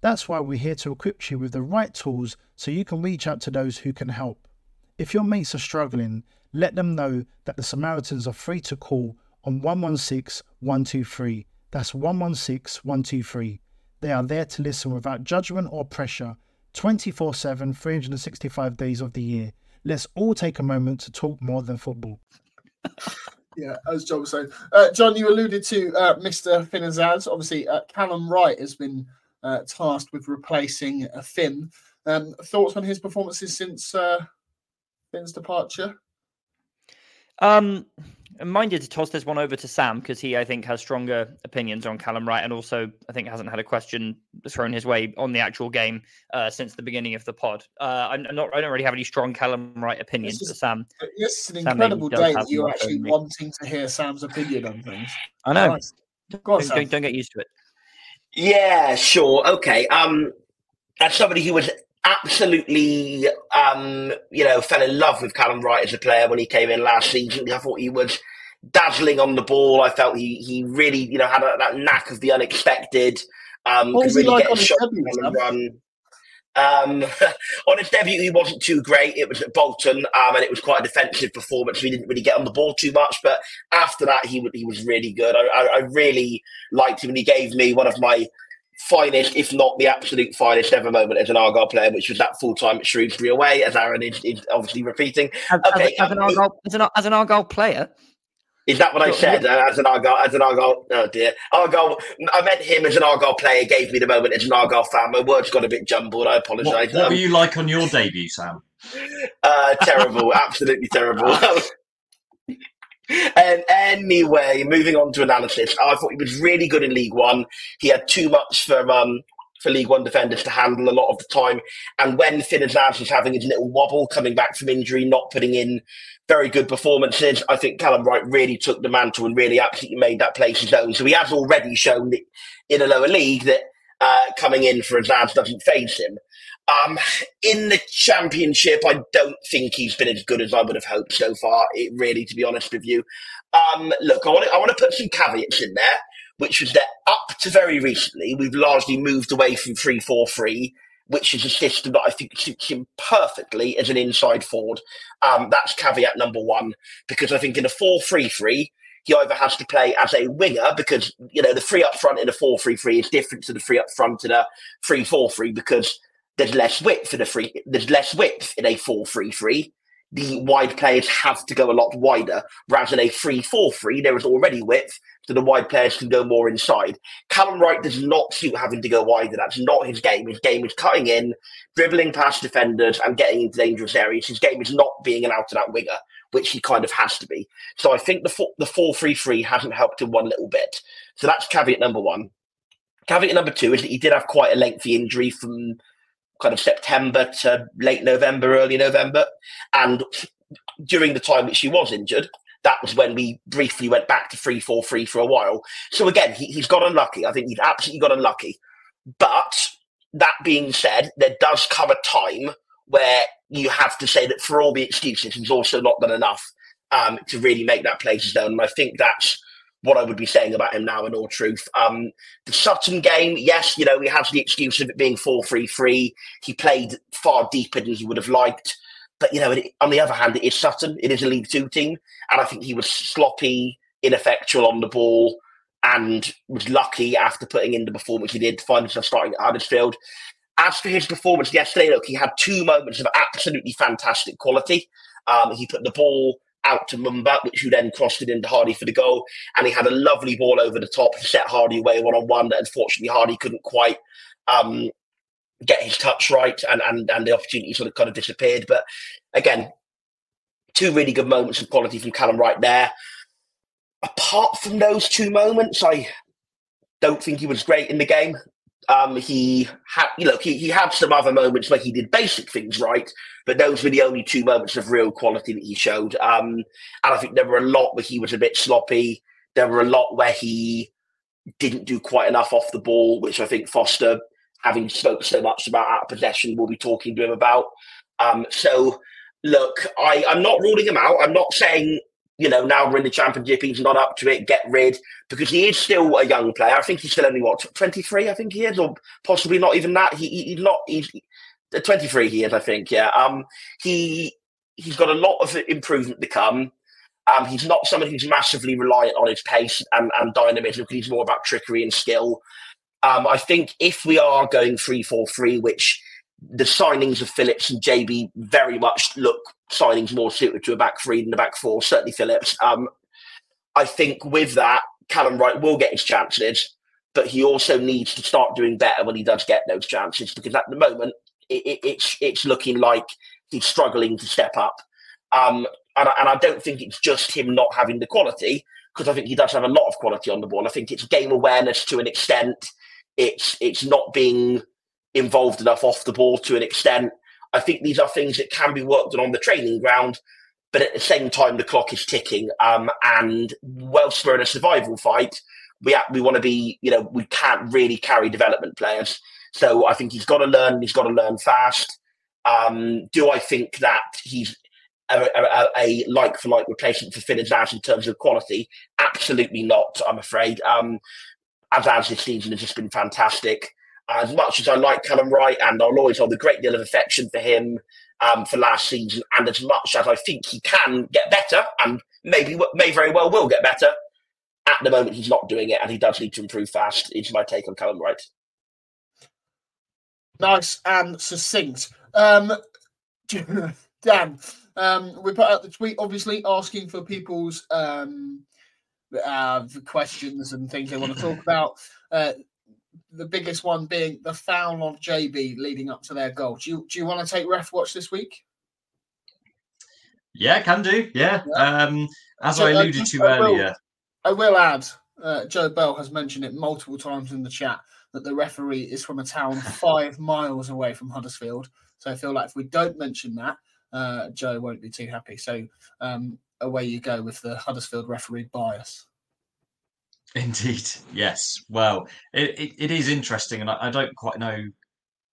That's why we're here to equip you with the right tools so you can reach out to those who can help. If your mates are struggling, let them know that the Samaritans are free to call on 116 123. That's 116 123. They are there to listen without judgment or pressure 24 7, 365 days of the year. Let's all take a moment to talk more than football. Yeah, as Jon was saying. Uh, Jon, you alluded to uh, Mr. Finn Azaz. Obviously, uh, Callum Wright has been uh, tasked with replacing uh, Finn. Um, thoughts on his performances since uh, Finn's departure? Um, I'm minded to toss this one over to Sam because he, I think, has stronger opinions on Callum Wright, and also I think hasn't had a question thrown his way on the actual game uh, since the beginning of the pod. Uh, I'm not, I don't really have any strong Callum Wright opinions, This is- but Sam, This is an Sam incredible day that you're actually wanting to hear Sam's opinion on things. I know. Nice. On, Don't, don't, don't get used to it. Yeah, sure. Okay. Um, as somebody who was absolutely, um, you know, fell in love with Callum Wright as a player when he came in last season. I thought he was dazzling on the ball. I felt he he really, you know, had a, that knack of the unexpected. Um, What was he really like get on his debut, on Sam? the run. Um, on his debut, he wasn't too great. It was at Bolton, um, and it was quite a defensive performance. We didn't really get on the ball too much, but after that, he he was really good. I, I, I really liked him, and he gave me one of my finest, if not the absolute finest ever moment as an Argyle player, which was that full time at Shrewsbury away, as Aaron is, is obviously repeating. As, Okay, as, as, an um, Argyle, as, an, as an Argyle player, Is that what I said uh, as an Argyle? As an Argyle, oh dear, Argyle. I meant him as an Argyle player. Gave me the moment as an Argyle fan. My words got a bit jumbled. I What, apologise. what Um, were you like on your debut, Sam? uh, terrible, absolutely terrible. and anyway, moving on to analysis, I thought he was really good in League One. He had too much for um for League One defenders to handle a lot of the time. And when Finn Azaz was having his little wobble coming back from injury, not putting in very good performances, I think Callum Wright really took the mantle and really absolutely made that place his own. So he has already shown that in a lower league that uh, coming in for Azaz doesn't phase him. Um, in the championship, I don't think he's been as good as I would have hoped so far. It really, to be honest with you. Um, look, I want to I put some caveats in there, which was that up to very recently, we've largely moved away from three four three, which is a system that I think suits him perfectly as an inside forward. Um, that's caveat number one, because I think in a four three three. He either has to play as a winger because you know the three up front in a four three three is different to the three up front in a three four three because there's less width in a free there's less width in a 4-3-3 the wide players have to go a lot wider rather than a 3-4-3 there is already width so the wide players can go more inside. Callum Wright does not suit having to go wider. That's not his game. His game is cutting in dribbling past defenders and getting into dangerous areas. His game is not being an out and out winger which he kind of has to be. So I think the the 4-3-3 hasn't helped him one little bit. So that's caveat number one. Caveat number two is that he did have quite a lengthy injury from kind of September to late November, early November. And during the time which he was injured, that was when we briefly went back to 3 4 3 for a while. So again, he, he's got unlucky. I think he's absolutely got unlucky. But that being said, there does come a time where you have to say that for all the excuses, he's also not done enough um, to really make that place his own. And I think that's what I would be saying about him now in all truth. Um, the Sutton game, yes, you know, he has the excuse of it being 4 3 3. He played far deeper than he would have liked. But, you know, on the other hand, it is Sutton. It is a League Two team. And I think he was sloppy, ineffectual on the ball, and was lucky after putting in the performance he did to find himself starting at Huddersfield. As for his performance yesterday, look, he had two moments of absolutely fantastic quality. Um, he put the ball out to Mumba, which who then crossed it into Hardie for the goal. And he had a lovely ball over the top. He set Hardie away one on one. That unfortunately, Hardie couldn't quite um, get his touch right, and and and the opportunity sort of kind of disappeared. But again, two really good moments of quality from Callum right there. Apart from those two moments, I don't think he was great in the game. Um, he had, you know, he, he had some other moments where he did basic things right, but those were the only two moments of real quality that he showed. Um, and I think there were a lot where he was a bit sloppy. There were a lot where he didn't do quite enough off the ball, which I think Foster, having spoke so much about out possession, will be talking to him about. Um, so, look, I, I'm not ruling him out. I'm not saying you know, now we're in the championship, he's not up to it, get rid, because he is still a young player. I think he's still only, what, 23, I think he is, or possibly not even that. He, he, he's not, he's 23 he is, I think, yeah. Um, he, he's got a lot of improvement to come. Um, he's not someone who's massively reliant on his pace and, and dynamism, because he's more about trickery and skill. Um, I think if we are going 3 4 3, which the signings of Phillips and Gyabi very much look signings more suited to a back three than a back four. Certainly Phillips. Um, I think with that, Callum Wright will get his chances, but he also needs to start doing better when he does get those chances because at the moment it, it, it's it's looking like he's struggling to step up. Um, and, and I don't think it's just him not having the quality because I think he does have a lot of quality on the ball. I think it's game awareness to an extent. It's it's not being involved enough off the ball to an extent. I think these are things that can be worked on on the training ground, but at the same time, the clock is ticking. Um, and whilst we're in a survival fight, we we want to be, you know, we can't really carry development players. So I think he's got to learn. He's got to learn fast. Um, do I think that he's a, like for like replacement for Finn Azaz in terms of quality? Absolutely not. I'm afraid. Um, Azaz this season has just been fantastic as much as I like Callum Wright and I'll always hold a great deal of affection for him um, for last season, and as much as I think he can get better and maybe may very well will get better, at the moment he's not doing it and he does need to improve fast. Is my take on Callum Wright. Nice and succinct. Um, Dan, um, we put out the tweet obviously asking for people's um, uh, questions and things they want to talk about. Uh, the biggest one being the foul of Gyabi leading up to their goal. Do you do you want to take ref watch this week? Yeah, can do. Yeah. yeah. Um, as so, I uh, alluded uh, to I earlier. Will, I will add, uh, Joe Bell has mentioned it multiple times in the chat that the referee is from a town five miles away from Huddersfield. So I feel like if we don't mention that, uh, Joe won't be too happy. So um, away you go with the Huddersfield referee bias. Indeed, yes. Well, it, it, it is interesting, and I, I, don't quite know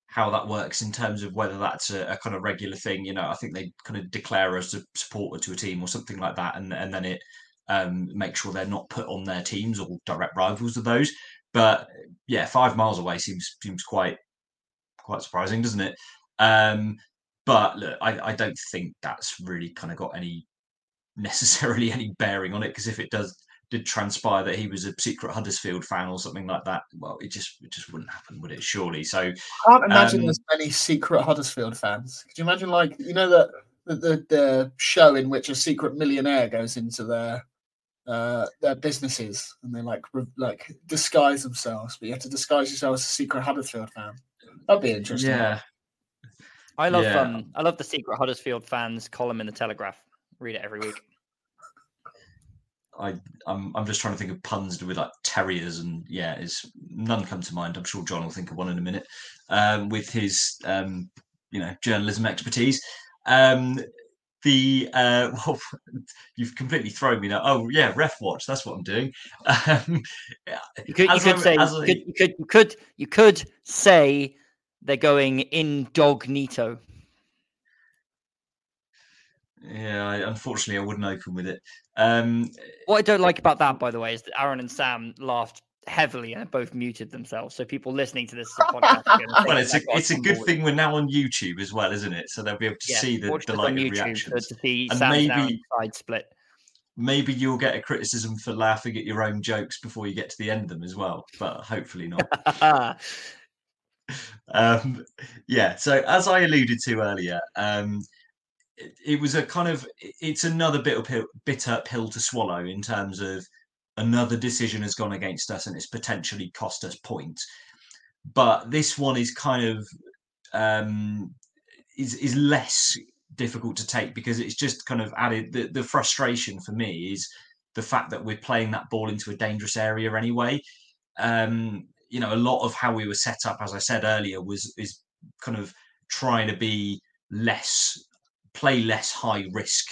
how that works in terms of whether that's a, a, kind of regular thing. You know, I think they kind of declare as a supporter to a team or something like that, and and then it um, makes sure they're not put on their teams or direct rivals of those. But yeah, five miles away seems seems quite quite surprising, doesn't it? Um, but look, I, I don't think that's really kind of got any necessarily any bearing on it because if it does did transpire that he was a secret Huddersfield fan or something like that, well, it just it just wouldn't happen, would it? Surely. So I can't imagine um, there's many secret Huddersfield fans. Could you imagine, like you know, the, the the, the show in which a secret millionaire goes into their uh, their businesses and they like re- like disguise themselves, but you have to disguise yourself as a secret Huddersfield fan. That'd be interesting. Yeah. I love yeah. um I love the secret Huddersfield fans column in the Telegraph. Read it every week. I I'm I'm just trying to think of puns with like terriers and yeah, is none come to mind. I'm sure Jon will think of one in a minute. Um, with his um, you know journalism expertise. Um, the uh, well, you've completely thrown me now. Oh yeah, ref watch. That's what I'm doing. Um, you could, you could say you, I, could, you could you could you could say they're going incognito. Yeah, I, unfortunately, I wouldn't open with it. Um, what I don't like about that, by the way, is that Aaron and Sam laughed heavily and both muted themselves. So people listening to this podcast, well, it's a it's a good thing we're now on YouTube as well, isn't it? So they'll be able to yeah, see the delighted reactions to see and maybe side split. Maybe you'll get a criticism for laughing at your own jokes before you get to the end of them as well, but hopefully not. um, yeah. So as I alluded to earlier, um, it, was a kind of it's another bit of bitter pill to swallow in terms of another decision has gone against us and it's potentially cost us points. But this one is kind of um, is is less difficult to take because it's just kind of added the, the frustration for me is the fact that we're playing that ball into a dangerous area anyway. Um, you know, a lot of how we were set up, as I said earlier, was is kind of trying to be less play less high risk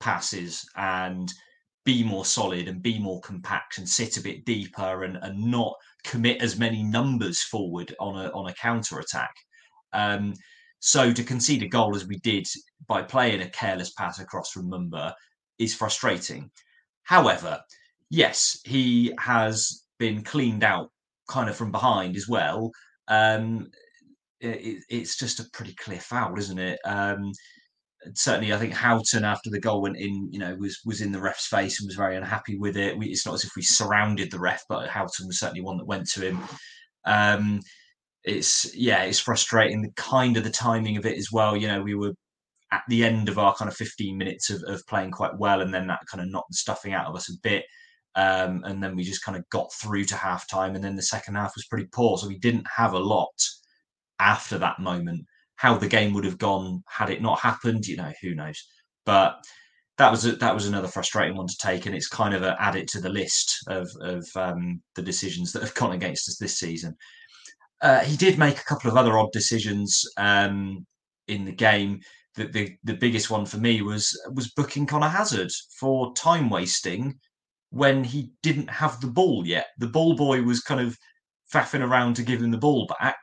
passes and be more solid and be more compact and sit a bit deeper and, and not commit as many numbers forward on a on a counter attack. Um, so to concede a goal as we did by playing a careless pass across from Mumba is frustrating. However, yes, he has been cleaned out kind of from behind as well. Um, it, it's just a pretty clear foul, isn't it? Um, certainly, I think Houghton after the goal went in, you know, was was in the ref's face and was very unhappy with it. We, it's not as if we surrounded the ref, but Houghton was certainly one that went to him. Um, it's yeah, it's frustrating. The kind of the timing of it as well. You know, we were at the end of our kind of 15 minutes of, of playing quite well, and then that kind of knocked the stuffing out of us a bit. Um, and then we just kind of got through to half time, and then the second half was pretty poor. So we didn't have a lot after that moment. How the game would have gone had it not happened, you know, who knows? But that was a, that was another frustrating one to take, and it's kind of a, add it to the list of of um, the decisions that have gone against us this season. Uh, he did make a couple of other odd decisions um, in the game. The, the, the biggest one for me was was booking Conor Hazard for time wasting when he didn't have the ball yet. The ball boy was kind of faffing around to give him the ball back,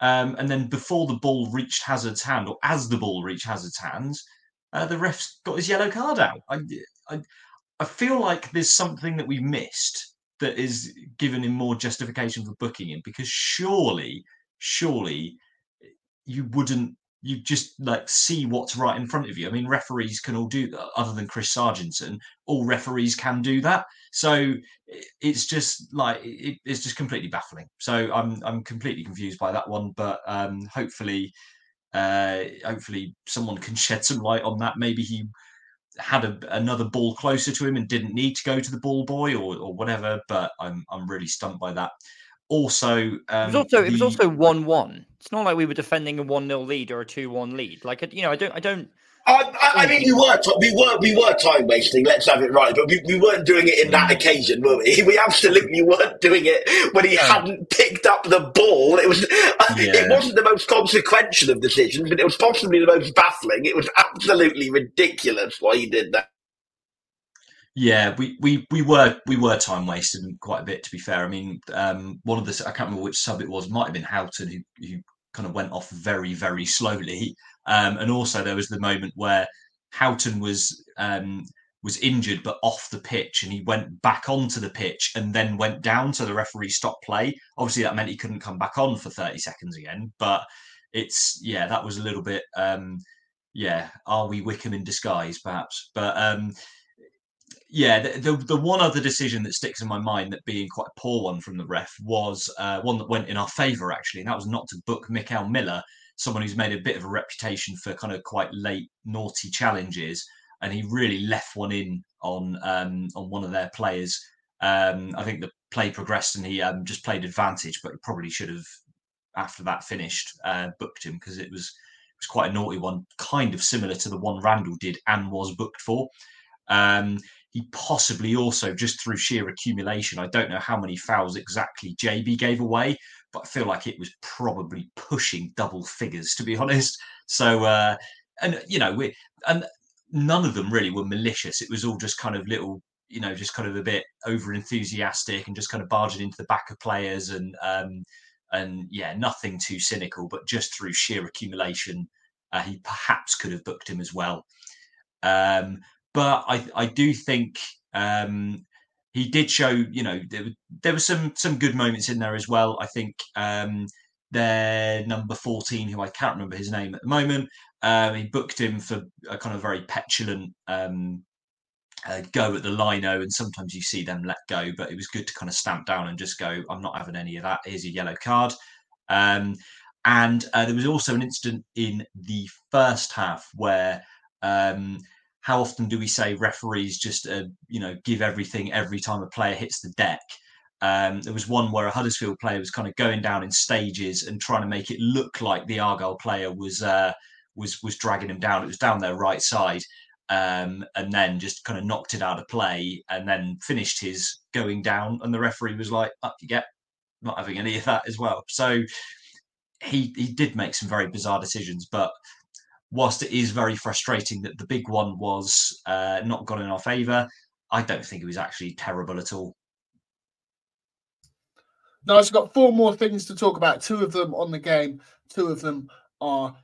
um, and then before the ball reached Hazard's hand, or as the ball reached Hazard's hands, uh, the ref's got his yellow card out. I, I, I feel like there's something that we've missed that is giving him more justification for booking him because surely, surely you wouldn't you just like see what's right in front of you. I mean, referees can all do that, other than Chris Sarginson. All referees can do that. So it's just like it, it's just completely baffling. So I'm I'm completely confused by that one. But um, hopefully, uh, hopefully someone can shed some light on that. Maybe he had a, another ball closer to him and didn't need to go to the ball boy or, or whatever. But I'm I'm really stumped by that also um, it was also the... it was also one one. It's not like we were defending a one 0 lead or a two one lead. Like you know, I don't I don't. I, I, I mean, we were we were we were time wasting. Let's have it right, but we, we weren't doing it in that mm. occasion, were we? We absolutely weren't doing it when he yeah. hadn't picked up the ball. It was yeah. it wasn't the most consequential of decisions, but it was possibly the most baffling. It was absolutely ridiculous why he did that. Yeah, we, we we were we were time wasted quite a bit. To be fair, I mean, um, one of the I can't remember which sub it was. Might have been Houghton who who kind of went off very very slowly, um, and also there was the moment where Houghton was um, was injured but off the pitch, and he went back onto the pitch and then went down. So the referee stopped play. Obviously, that meant he couldn't come back on for thirty seconds again. But it's yeah, that was a little bit. Um, yeah, are we Wycombe in disguise, perhaps? But um, yeah, the, the, the one other decision that sticks in my mind that being quite a poor one from the ref was uh, one that went in our favour actually, and that was not to book Mickel Miller, someone who's made a bit of a reputation for kind of quite late naughty challenges, and he really left one in on um, on one of their players. Um, I think the play progressed and he um, just played advantage, but he probably should have after that finished uh, booked him because it was it was quite a naughty one, kind of similar to the one Randall did and was booked for. Um, he possibly also just through sheer accumulation. I don't know how many fouls exactly Gyabi gave away, but I feel like it was probably pushing double figures to be honest. So uh, and you know we and none of them really were malicious. It was all just kind of little you know just kind of a bit over enthusiastic and just kind of barging into the back of players and um, and yeah nothing too cynical, but just through sheer accumulation. Uh, he perhaps could have booked him as well. Um, but I I do think um, he did show you know there, there were some some good moments in there as well. I think um, their number fourteen, who I can't remember his name at the moment, um, he booked him for a kind of very petulant. Um, uh, go at the lino, and sometimes you see them let go, but it was good to kind of stamp down and just go, I'm not having any of that. Here's a yellow card. Um, and uh, there was also an incident in the first half where um, how often do we say referees just uh, you know give everything every time a player hits the deck? Um, there was one where a Huddersfield player was kind of going down in stages and trying to make it look like the Argyle player was uh, was was dragging him down. It was down their right side, um, and then just kind of knocked it out of play, and then finished his going down. And the referee was like, "Up you get," not having any of that as well. So he he did make some very bizarre decisions, but whilst it is very frustrating that the big one was uh, not gone in our favour, I don't think it was actually terrible at all. Now, I've got four more things to talk about. Two of them on the game. Two of them are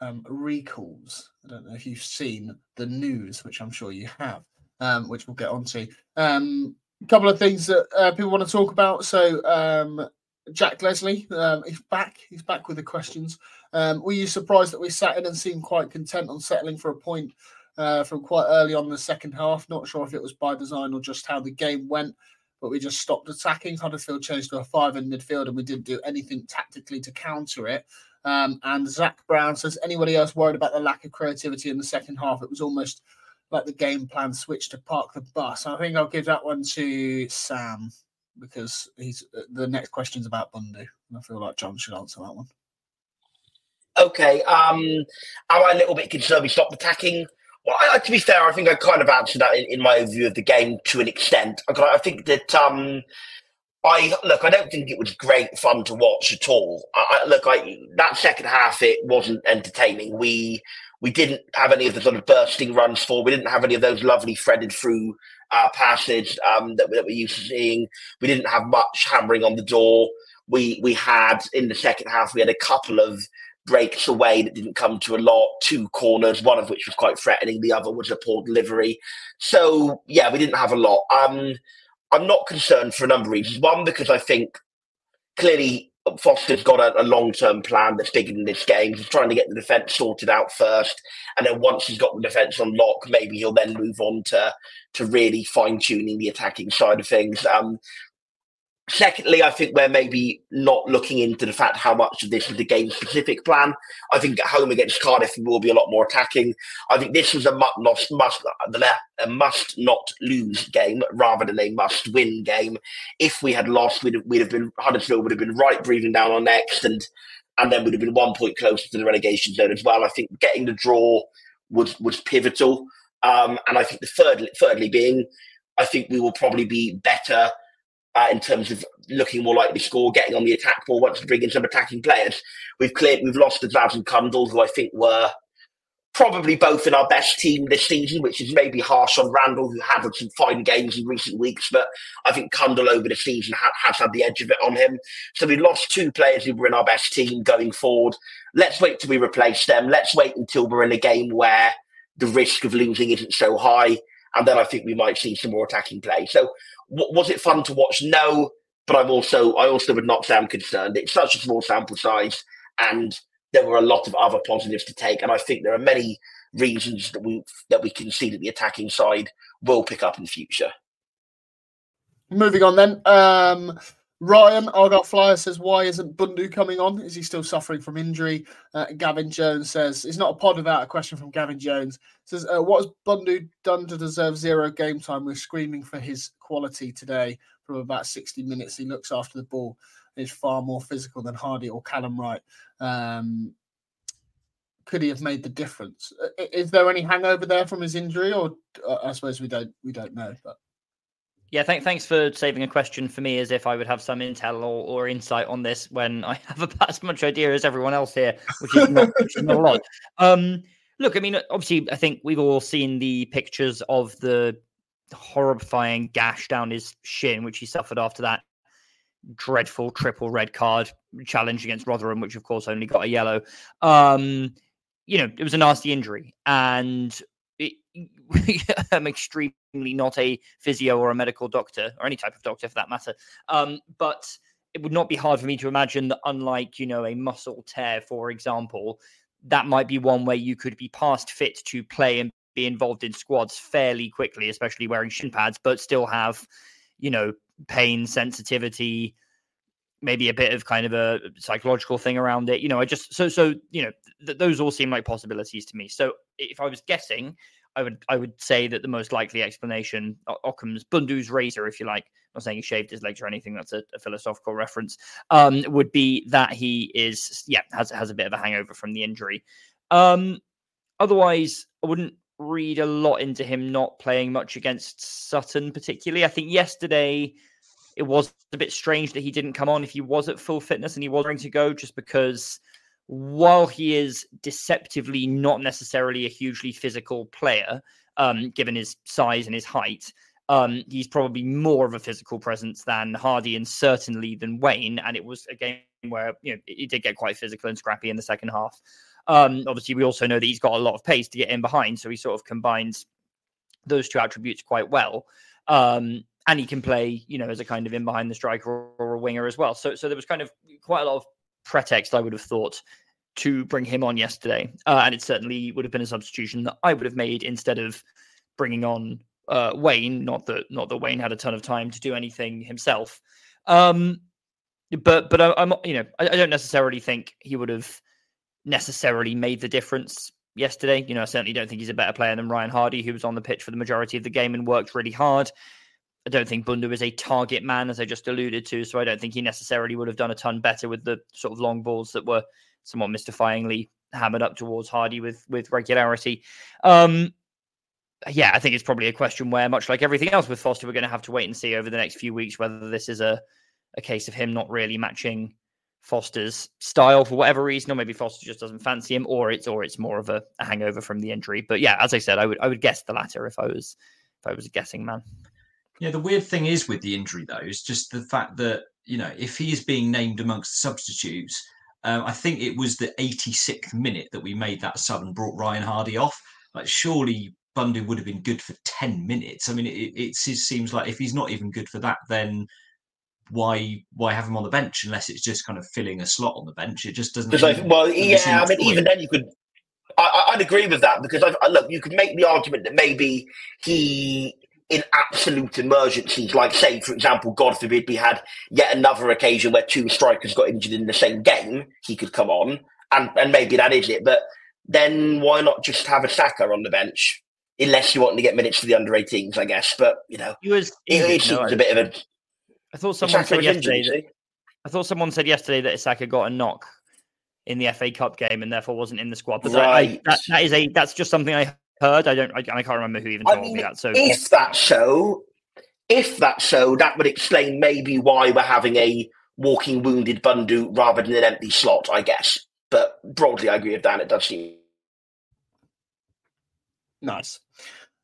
um, recalls. I don't know if you've seen the news, which I'm sure you have, um, which we'll get onto. Um, a couple of things that uh, people want to talk about. So um, Jack Leslie, um, he's back. He's back with the questions. Um, were you surprised that we sat in and seemed quite content on settling for a point uh, from quite early on in the second half? Not sure if it was by design or just how the game went but we just stopped attacking. Huddersfield changed to a five in midfield, and we didn't do anything tactically to counter it. Um, and Zach Brown says, anybody else worried about the lack of creativity in the second half? It was almost like the game plan switched to park the bus. I think I'll give that one to Sam because he's uh, the next question's about Bundu, and I feel like John should answer that one. Okay, um, am I a little bit concerned we stopped attacking? Well, I, to be fair, I think I kind of answered that in, in my overview of the game to an extent. I, I think that um, I look. I don't think it was great fun to watch at all. I, I, look, I that second half it wasn't entertaining. We we didn't have any of the sort of bursting runs for. We didn't have any of those lovely threaded through uh, passes um, that, that we're used to seeing. We didn't have much hammering on the door. We we had in the second half we had a couple of breaks away that didn't come to a lot, two corners, one of which was quite threatening, the other was a poor delivery. So yeah, we didn't have a lot. Um, I'm not concerned for a number of reasons. One, because I think clearly Foster's got a, a long term plan that's bigger than this game. He's trying to get the defence sorted out first, and then once he's got the defence on lock, maybe he'll then move on to to really fine tuning the attacking side of things. Um, Secondly, I think we're maybe not looking into the fact how much of this is a game specific plan. I think at home against Cardiff we will be a lot more attacking. I think this was a must must a must not lose game rather than a must win game. If we had lost, we'd we'd have been Huddersfield would have been right breathing down our necks, and and then we'd have been one point closer to the relegation zone as well. I think getting the draw was was pivotal, um, and I think the third thirdly being, I think we will probably be better uh, in terms of looking more likely to score, getting on the attack ball once we bring in some attacking players. We've cleared, we've lost Azaz and Cundle, who I think were probably both in our best team this season, which is maybe harsh on Randall, who had some fine games in recent weeks, but I think Cundle over the season ha- has had the edge of it on him. So we lost two players who were in our best team going forward. Let's wait till we replace them. Let's wait until we're in a game where the risk of losing isn't so high. And then I think we might see some more attacking play. So was it fun to watch? No, but I'm also I also would not I'm concerned. It's such a small sample size, and there were a lot of other positives to take. And I think there are many reasons that we that we can see that the attacking side will pick up in the future. Moving on then. Um, Ryan Argyle Flyer says, "Why isn't Bundu coming on? Is he still suffering from injury?" Uh, Gavin Jones says, "It's not a pod without a question from Gavin Jones." Says, uh, "What has Bundu done to deserve zero game time? We're screaming for his quality today. From about sixty minutes, he looks after the ball. Is far more physical than Hardie or Callum Wright. Um, could he have made the difference? Is there any hangover there from his injury, or uh, I suppose we don't we don't know, but." Yeah, th- thanks for saving a question for me as if I would have some intel or, or insight on this when I have about as much idea as everyone else here, which is not, which is not a lot. Um, look, I mean, obviously, I think we've all seen the pictures of the horrifying gash down his shin, which he suffered after that dreadful triple red card challenge against Rotherham, which of course only got a yellow. Um, you know, it was a nasty injury, and I'm extremely not a physio or a medical doctor or any type of doctor for that matter. Um, but it would not be hard for me to imagine that, unlike you know a muscle tear, for example, that might be one where you could be past fit to play and be involved in squads fairly quickly, especially wearing shin pads, but still have you know pain sensitivity maybe a bit of kind of a psychological thing around it you know i just so so you know th- those all seem like possibilities to me so if i was guessing I would I would say that the most likely explanation, Occam's Bundu's razor, if you like, I'm not saying he shaved his legs or anything. That's a, a philosophical reference. Um, would be that he is yeah has has a bit of a hangover from the injury. Um, otherwise, I wouldn't read a lot into him not playing much against Sutton, particularly. I think yesterday it was a bit strange that he didn't come on if he was at full fitness and he was going to go, just because while he is deceptively not necessarily a hugely physical player, um, given his size and his height, um, he's probably more of a physical presence than Hardie and certainly than Waine. And it was a game where you know he did get quite physical and scrappy in the second half. Um, obviously, we also know that he's got a lot of pace to get in behind, so he sort of combines those two attributes quite well. Um, and he can play, you know, as a kind of in behind the striker or, or, a winger as well. So, so there was kind of quite a lot of pretext, I would have thought, to bring him on yesterday, uh, and it certainly would have been a substitution that I would have made instead of bringing on uh, Waine. Not that, not that Waine had a ton of time to do anything himself. Um, but, but I, am you know, I, I don't necessarily think he would have necessarily made the difference yesterday. You know, I certainly don't think he's a better player than Ryan Hardie, who was on the pitch for the majority of the game and worked really hard. I don't think Bundu is a target man, as I just alluded to. So I don't think he necessarily would have done a ton better with the sort of long balls that were somewhat mystifyingly hammered up towards Hardie with with regularity. Um, yeah, I think it's probably a question where, much like everything else with Foster, we're going to have to wait and see over the next few weeks whether this is a a case of him not really matching Foster's style for whatever reason, or maybe Foster just doesn't fancy him, or it's or it's more of a, a, hangover from the injury. But yeah, as I said, I would I would guess the latter if I was if I was a guessing man. Yeah, the weird thing is with the injury though is just the fact that you know if he is being named amongst the substitutes, um, I think it was the 86th minute that we made that sub and brought Ryan Hardie off. Like surely Bundu would have been good for 10 minutes. I mean, it, it seems like if he's not even good for that, then why why have him on the bench unless it's just kind of filling a slot on the bench? It just doesn't. Like, well, yeah, I mean, point. even then you could. I, would agree with that because I, look, you could make the argument that maybe he, in absolute emergencies, like say, for example, God forbid, we had yet another occasion where two strikers got injured in the same game, he could come on, and and maybe that is it. But then why not just have a Saka on the bench? Unless you want to get minutes to the under 18s, I guess. But you know, he was it, it seems a bit of a I thought someone said yesterday. That, I thought someone said yesterday that Issaka got a knock in the FA Cup game and therefore wasn't in the squad. But right. I, that, that is a that's just something I heard. I don't. I, I can't remember who even told I mean, me that. So if that show, if that's so, that would explain maybe why we're having a walking wounded Bundu rather than an empty slot. I guess. But broadly, I agree with Dan. It does seem nice.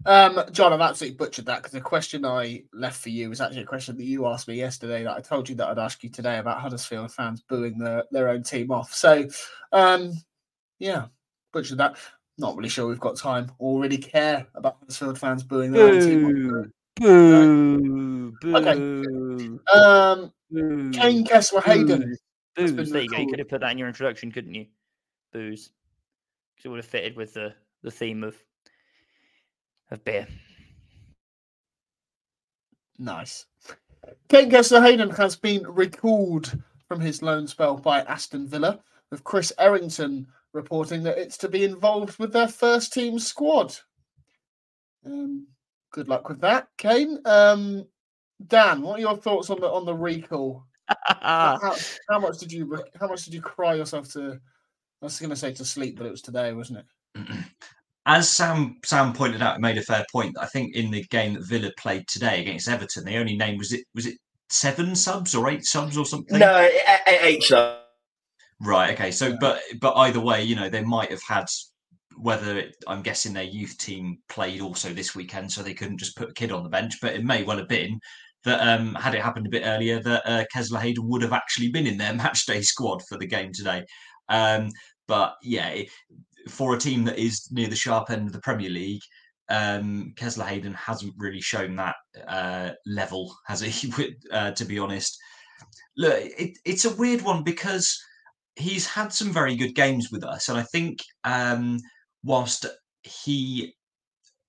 Um, Jon, I've absolutely butchered that because the question I left for you was actually a question that you asked me yesterday that I told you that I'd ask you today about Huddersfield fans booing their, their own team off. So, um, yeah, butchered that. Not really sure we've got time or really care about Huddersfield fans booing their boo, own team. Boo, boo, okay. Um, boo, Kaine Kesler Hayden. Booze. There you go. You could have put that in your introduction, couldn't you? Booze. Because it would have fitted with the, the theme of of beer. Nice. Kaine Kesler Hayden has been recalled from his loan spell by Aston Villa, with Chris Errington reporting that it's to be involved with their first team squad. Um, good luck with that, Kaine. Um, Dan, what are your thoughts on the on the recall? how, how, much did you how much did you cry yourself to? I was going to say to sleep, but it was today, wasn't it? as Sam Sam pointed out, made a fair point. I think in the game that Villa played today against Everton, the only name was it was it seven subs or eight subs or something. No, eight subs. Right. Okay. So, but but either way, you know, they might have had whether it, I'm guessing their youth team played also this weekend, so they couldn't just put a kid on the bench. But it may well have been that um, had it happened a bit earlier, that uh, Kesler Hayden would have actually been in their matchday squad for the game today. Um, but yeah, it, for a team that is near the sharp end of the Premier League, um, Kesler Hayden hasn't really shown that uh, level, has he? uh, to be honest, look, it, it's a weird one because he's had some very good games with us, and I think um, whilst he,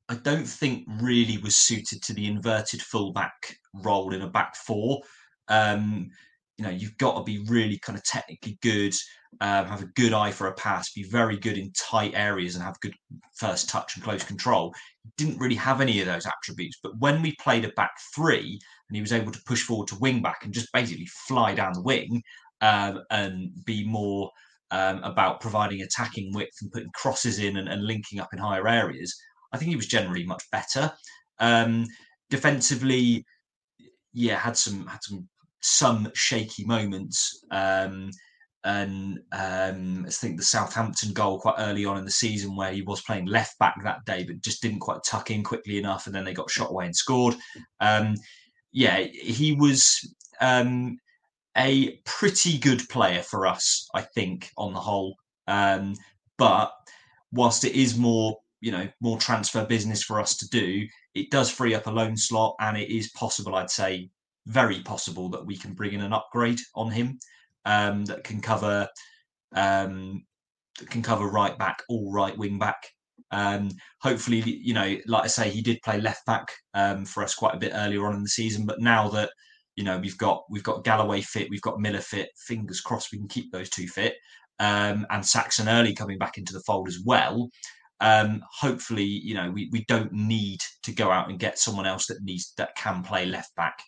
I don't think really was suited to the inverted fullback role in a back four. Um, you know you've got to be really kind of technically good, um, have a good eye for a pass, be very good in tight areas, and have good first touch and close control. Didn't really have any of those attributes. But when we played a back three, and he was able to push forward to wing back and just basically fly down the wing um, and be more um, about providing attacking width and putting crosses in and, and, linking up in higher areas, I think he was generally much better. Um, defensively, yeah, had some had some some shaky moments. Um, and um, I think the Southampton goal quite early on in the season where he was playing left back that day, but just didn't quite tuck in quickly enough, and then they got shot away and scored. Um, yeah, he was um, a pretty good player for us, I think, on the whole. Um, but whilst it is more, you know, more transfer business for us to do, it does free up a loan slot, and it is possible, I'd say, very possible that we can bring in an upgrade on him um, that can cover um, that can cover right back or right wing back. Um, hopefully, you know, like I say, he did play left back um, for us quite a bit earlier on in the season, but now that you know we've got we've got Galloway fit, we've got Miller fit. Fingers crossed we can keep those two fit, um, and Saxon Earley coming back into the fold as well. Um, hopefully, you know we, we don't need to go out and get someone else that needs that can play left back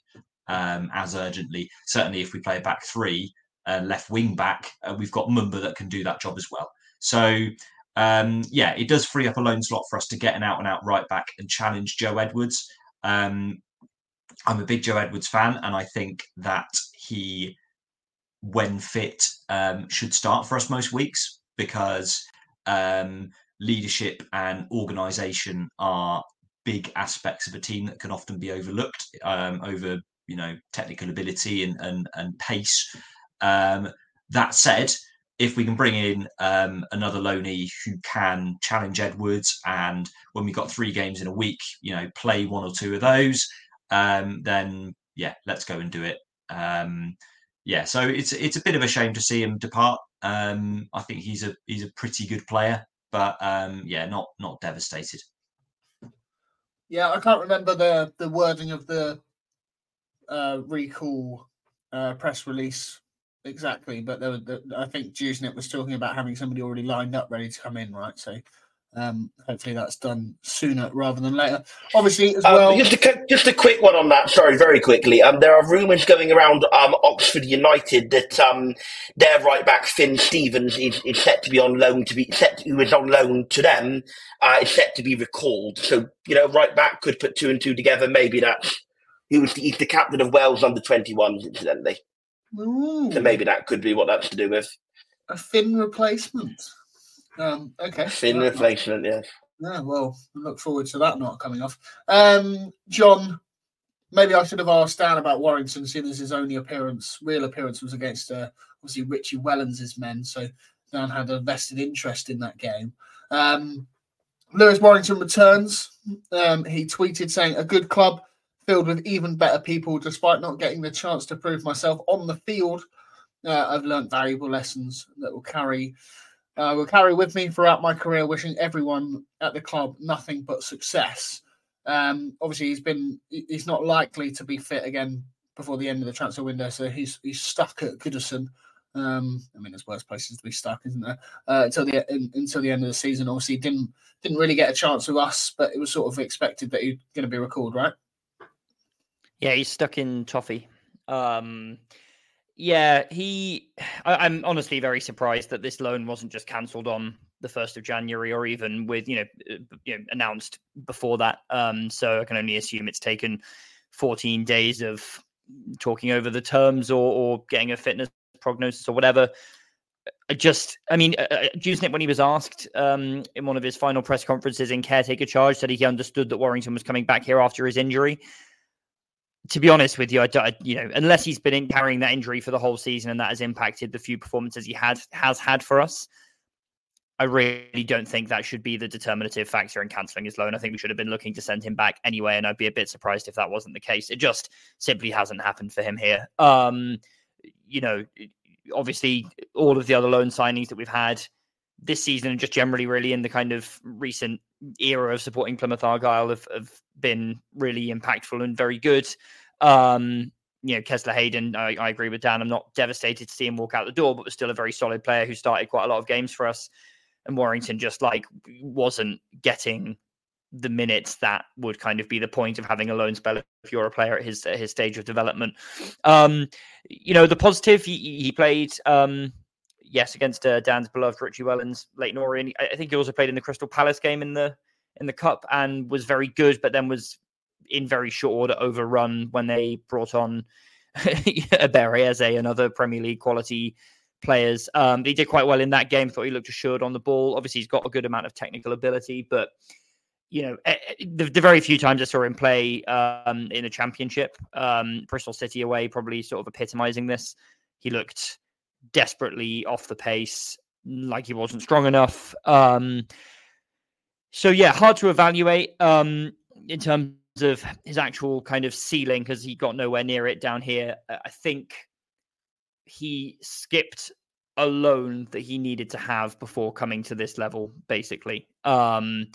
um, as urgently. Certainly, if we play back three, uh, left wing back, uh, we've got Mumba that can do that job as well. So um, yeah, it does free up a loan slot for us to get an out and out right back and challenge Joe Edwards. Um, I'm a big Joe Edwards fan, and I think that he, when fit, um, should start for us most weeks because um, leadership and organisation are big aspects of a team that can often be overlooked um, over you know technical ability and and, and pace. Um, that said, if we can bring in um, another loanee who can challenge Edwards, and when we've got three games in a week, you know, play one or two of those, um, then yeah, let's go and do it. Um, yeah, so it's it's a bit of a shame to see him depart. Um, I think he's a he's a pretty good player, but um, yeah, not not devastated. Yeah, I can't remember the the wording of the uh, recall uh, press release exactly, but there was, I think Dewsnip was talking about having somebody already lined up ready to come in, right? So um, hopefully that's done sooner rather than later. Obviously, as uh, well. just a just a quick one on that. Sorry, very quickly. Um, there are rumours going around um, Oxford United that um, their right back Finn Stevens is, is set to be on loan to be set who is on loan to them uh, is set to be recalled. So you know, right back could put two and two together. Maybe that's he was he's the captain of Wales under twenty ones, incidentally. Ooh. So maybe that could be what that's to do with a Finn replacement. Um, okay, Finn replacement, yes. Yeah, well, look forward to that not coming off. Um, Jon, maybe I should have asked Dan about Warrington, seeing as his only appearance, real appearance, was against uh, obviously Richie Wellens' men. So Dan had a vested interest in that game. Um, Lewis Warrington returns. Um, he tweeted saying, "A good club filled with even better people, despite not getting the chance to prove myself on the field. Uh, I've learned valuable lessons that will carry uh, will carry with me throughout my career. Wishing everyone at the club nothing but success. Um, obviously, he's been he's not likely to be fit again before the end of the transfer window, so he's he's stuck at Goodison. Um, I mean, there's worse places to be stuck, isn't there? Uh, until the in, until the end of the season. Obviously, didn't didn't really get a chance with us, but it was sort of expected that he's going to be recalled, right? Yeah, he's stuck in toffee. Um, yeah, he. I, am honestly very surprised that this loan wasn't just cancelled on the first of January, or even with you know, uh, you know announced before that. Um, so I can only assume it's taken 14 days of talking over the terms or, or getting a fitness prognosis or whatever. I just, I mean, uh, uh when he was asked um, in one of his final press conferences in caretaker charge, said he understood that Warrington was coming back here after his injury to be honest with you, I, I, you know, unless he's been in carrying that injury for the whole season and that has impacted the few performances he had has had for us, I really don't think that should be the determinative factor in cancelling his loan. I think we should have been looking to send him back anyway, and I'd be a bit surprised if that wasn't the case. It just simply hasn't happened for him here. Um, you know, obviously, all of the other loan signings that we've had this season and just generally really in the kind of recent era of supporting Plymouth Argyle have, have been really impactful and very good. Um, you know, Kesler Hayden, I, I, agree with Dan. I'm not devastated to see him walk out the door, but was still a very solid player who started quite a lot of games for us. And Warrington just like wasn't getting the minutes that would kind of be the point of having a loan spell if you're a player at his at his stage of development. Um, you know, the positive he, he played. Um, yes, against uh, Dan's beloved Richie Wellens, Leyton Orient. I, think he also played in the Crystal Palace game in the in the cup and was very good, but then was in very short order overrun when they brought on a Eberechi and other Premier League quality players. Um, he did quite well in that game. Thought he looked assured on the ball. Obviously, he's got a good amount of technical ability, but you know, eh, eh, the, the very few times I saw him play um, in a championship, um, Bristol City away, probably sort of epitomizing this. He looked desperately off the pace, like he wasn't strong enough. Um, so yeah, hard to evaluate um, in terms of his actual kind of ceiling because he got nowhere near it down here. I think he skipped a loan that he needed to have before coming to this level, basically. Um,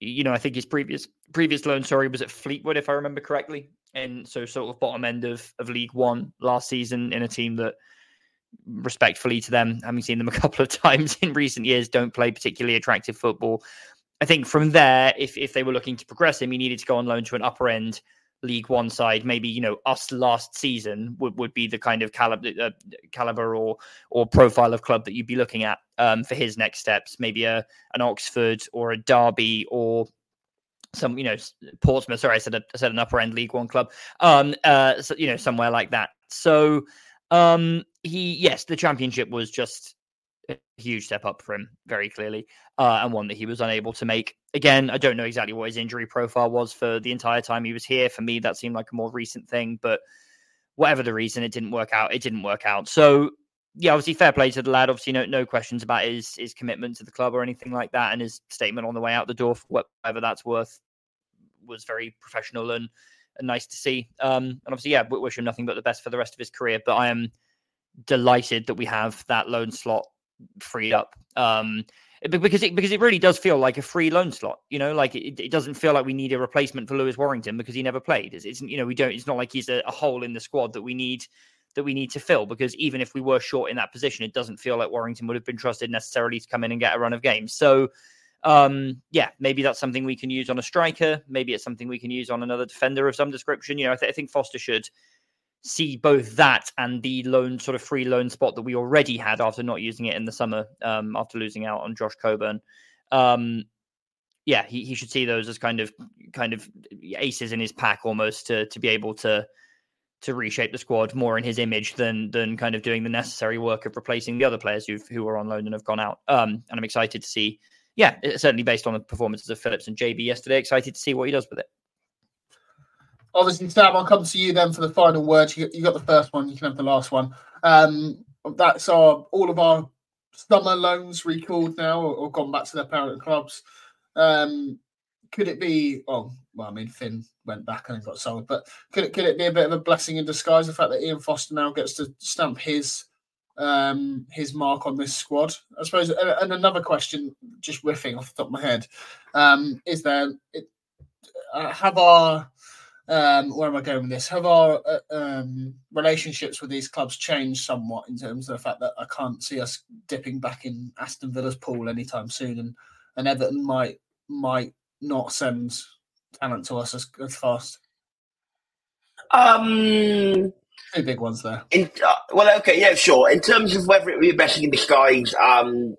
you know, I think his previous previous loan, sorry, was at Fleetwood, if I remember correctly. And so sort of bottom end of, of League One last season in a team that respectfully to them, having seen them a couple of times in recent years, don't play particularly attractive football. I think from there, if if they were looking to progress him, he needed to go on loan to an upper end League One side. Maybe you know us last season would, would be the kind of caliber uh, caliber or or profile of club that you'd be looking at um, for his next steps. Maybe a an Oxford or a Derby or some you know Portsmouth. Sorry, I said a, I said an upper end League One club. Um, uh, so, you know somewhere like that. So um, he yes, the championship was just a huge step up for him, very clearly, uh, and one that he was unable to make. Again, I don't know exactly what his injury profile was for the entire time he was here. For me, that seemed like a more recent thing, but whatever the reason, it didn't work out. It didn't work out. So, yeah, obviously, fair play to the lad. Obviously, no no questions about his his commitment to the club or anything like that, and his statement on the way out the door, for whatever that's worth, was very professional and, nice to see. Um, and obviously, yeah, wish him nothing but the best for the rest of his career. But I am delighted that we have that loan slot freed up. Um, because it because it really does feel like a free loan slot. You know, like it, it doesn't feel like we need a replacement for Lewis Warrington because he never played. It's, it's you know we don't. It's not like he's a, a, hole in the squad that we need that we need to fill. Because even if we were short in that position, it doesn't feel like Warrington would have been trusted necessarily to come in and get a run of games. So. Um, yeah, maybe that's something we can use on a striker. Maybe it's something we can use on another defender of some description. You know, I, th- I think Foster should see both that and the loan sort of free loan spot that we already had after not using it in the summer um, after losing out on Josh Coburn. Um, yeah, he, he should see those as kind of kind of aces in his pack almost to to be able to to reshape the squad more in his image than than kind of doing the necessary work of replacing the other players who who are on loan and have gone out. Um, and I'm excited to see. Yeah, certainly based on the performances of Phillips and Gyabi yesterday, excited to see what he does with it obviously, Sam, I'll come to you then for the final word. You, got the first one, you can have the last one. Um, that's our all of our summer loans recalled now or, or gone back to their parent clubs. Um, could it be? Oh, well, I mean, Finn went back and got sold, but could it could it be a bit of a blessing in disguise the fact that Ian Foster now gets to stamp his um, his mark on this squad? I suppose. And another question, just riffing off the top of my head, um, is there it, uh, have our um, where am I going with this? Have our uh, um, relationships with these clubs changed somewhat in terms of the fact that I can't see us dipping back in Aston Villa's pool anytime soon, and, and Everton might might not send talent to us as, as fast. Um, two big ones there. In, uh, well, okay, yeah, sure. In terms of whether it would be a blessing in disguise, um,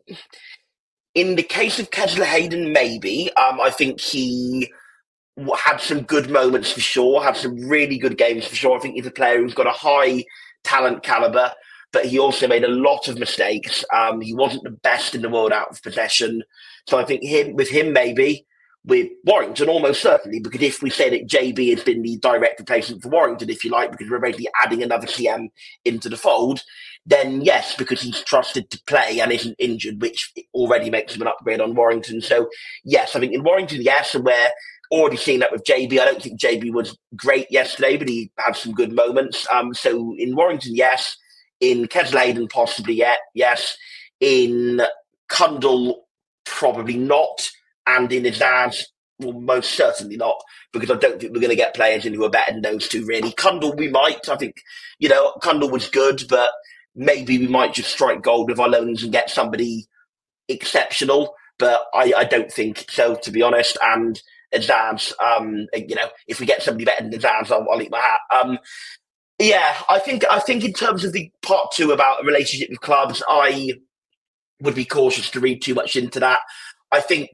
in the case of Kesler Hayden, maybe. Um, I think he had some good moments for sure, had some really good games for sure. I think he's a player who's got a high talent caliber, but he also made a lot of mistakes. Um, he wasn't the best in the world out of possession. So I think him with him maybe with Warrington almost certainly because if we say that Gyabi has been the direct replacement for Warrington, if you like, because we're basically adding another CM into the fold, then yes, because he's trusted to play and isn't injured, which already makes him an upgrade on Warrington. So yes, I think in Warrington, yes, and where already seen that with Gyabi. I don't think Gyabi was great yesterday, but he had some good moments. Um, so in Warrington, yes. In Kesler Hayden, possibly yet, yes. In Cundle, probably not. And in Azaz, well, most certainly not, because I don't think we're going to get players in who are better than those two. Really, Cundle we might. I think you know Cundle was good, but maybe we might just strike gold with our loans and get somebody exceptional. But I, I don't think so, to be honest. And Azaz, um, you know, if we get somebody better than Azaz, I'll, I'll eat my hat. Um, yeah, I think I think in terms of the part two about a relationship with clubs, I would be cautious to read too much into that. I think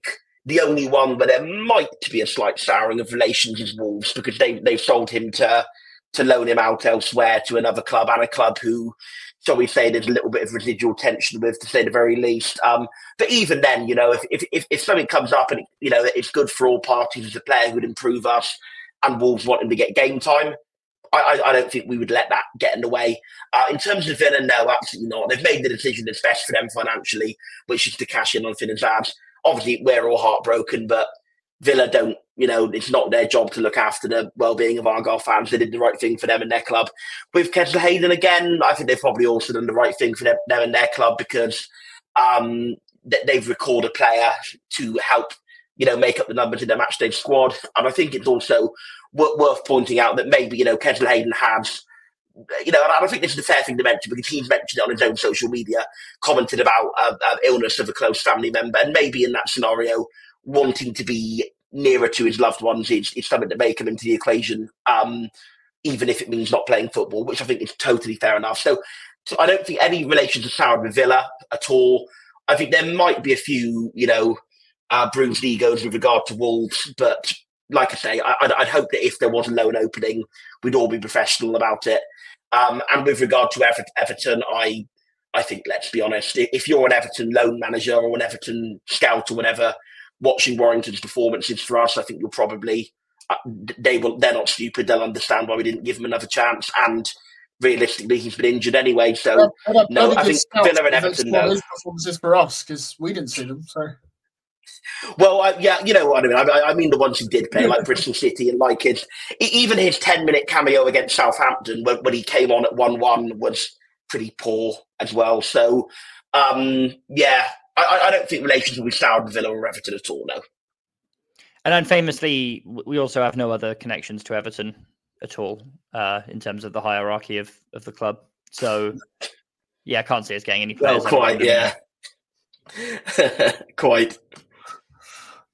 the only one where there might be a slight souring of relations is Wolves because they they've sold him to to loan him out elsewhere to another club and a club who, shall we say, there's a little bit of residual tension with, to say the very least. Um, but even then, you know, if, if if if something comes up and you know it's good for all parties as a player who would improve us, and Wolves want him to get game time, I, I, don't think we would let that get in the way. Uh, in terms of Villa, no, absolutely not. They've made the decision that's best for them financially, which is to cash in on Finn Azaz. Obviously, we're all heartbroken, but Villa don't, you know, it's not their job to look after the well-being of Argyle fans. They did the right thing for them and their club. With Kesler Hayden again, I think they've probably also done the right thing for them, and their club because um, they've recalled a player to help, you know, make up the numbers in their matchday squad. And I think it's also worth pointing out that maybe, you know, Kesler Hayden has you know, I think this is a fair thing to mention because he's mentioned it on his own social media, commented about uh, uh, illness of a close family member, and maybe in that scenario, wanting to be nearer to his loved ones is, something to make him into the equation, um, even if it means not playing football, which I think is totally fair enough. So, so I don't think any relations are soured with Villa at all. I think there might be a few, you know, uh, bruised egos with regard to Wolves, but like I say, I, would hope that if there was a loan opening, we'd all be professional about it. Um, and with regard to Ever- Everton, I I think let's be honest, if you're an Everton loan manager or an Everton scout or whatever, watching Warrington's performances for us, I think you'll probably uh, they will. They're not stupid. They'll understand why we didn't give him another chance. And realistically, he's been injured anyway. So well, no, I think Villa and Everton. No. His performances for us because we didn't see them. So. Well, I, yeah, you know what I mean. I, I, mean the ones who did play, like Bristol City, and like his even his ten minute cameo against Southampton when, when he came on at one one was pretty poor as well. So, um, yeah, I, I don't think relations will be soured with Villa or Everton at all. No. And then famously, we also have no other connections to Everton at all uh, in terms of the hierarchy of, of the club. So, yeah, I can't see us getting any players. Well, quite, yeah. quite.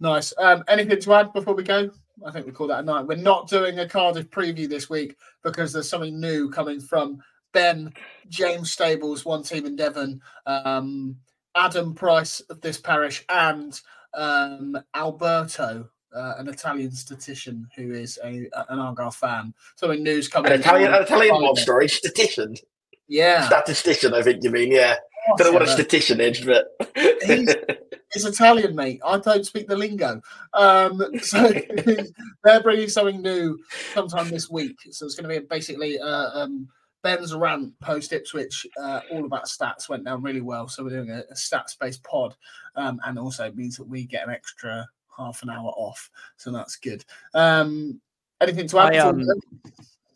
Nice. Um, anything to add before we go? I think we call that a night. We're not doing a Cardiff preview this week because there's something new coming from Ben, James Stables, one team in Devon. Um, Adam Price of this parish and um, Alberto, uh, an Italian statistician who is a, an Argyle fan. Something news coming. An Italian, an Italian one story, statistician. Yeah, statistician. I think you mean. Yeah, don't know what a statistician is, but he's, he's, Italian, mate. I don't speak the lingo. Um, so they're bringing something new sometime this week. So it's going to be basically. Uh, um, Ben's rant post Ipswich, uh, all about stats went down really well. So we're doing a, a stats based pod, um, and also it means that we get an extra half an hour off. So that's good. Um, anything to add? I, um,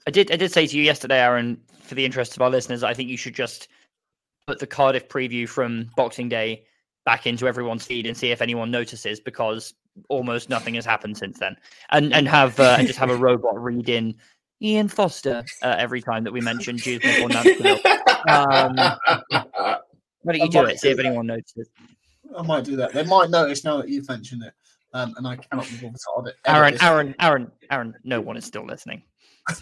I did. I did say to you yesterday, Aaron, for the interest of our listeners, I think you should just put the Cardiff preview from Boxing Day back into everyone's feed and see if anyone notices, because almost nothing has happened since then. And and have uh, and just have a robot read in Ian Foster uh, every time that we mention Dewsnip or Nancekivell. Um, why don't you do it? See if anyone notices. I might do that. They might notice now that you've mentioned it, um, and I cannot be bothered to it. Aaron, Aaron, Aaron, Aaron. No one is still listening what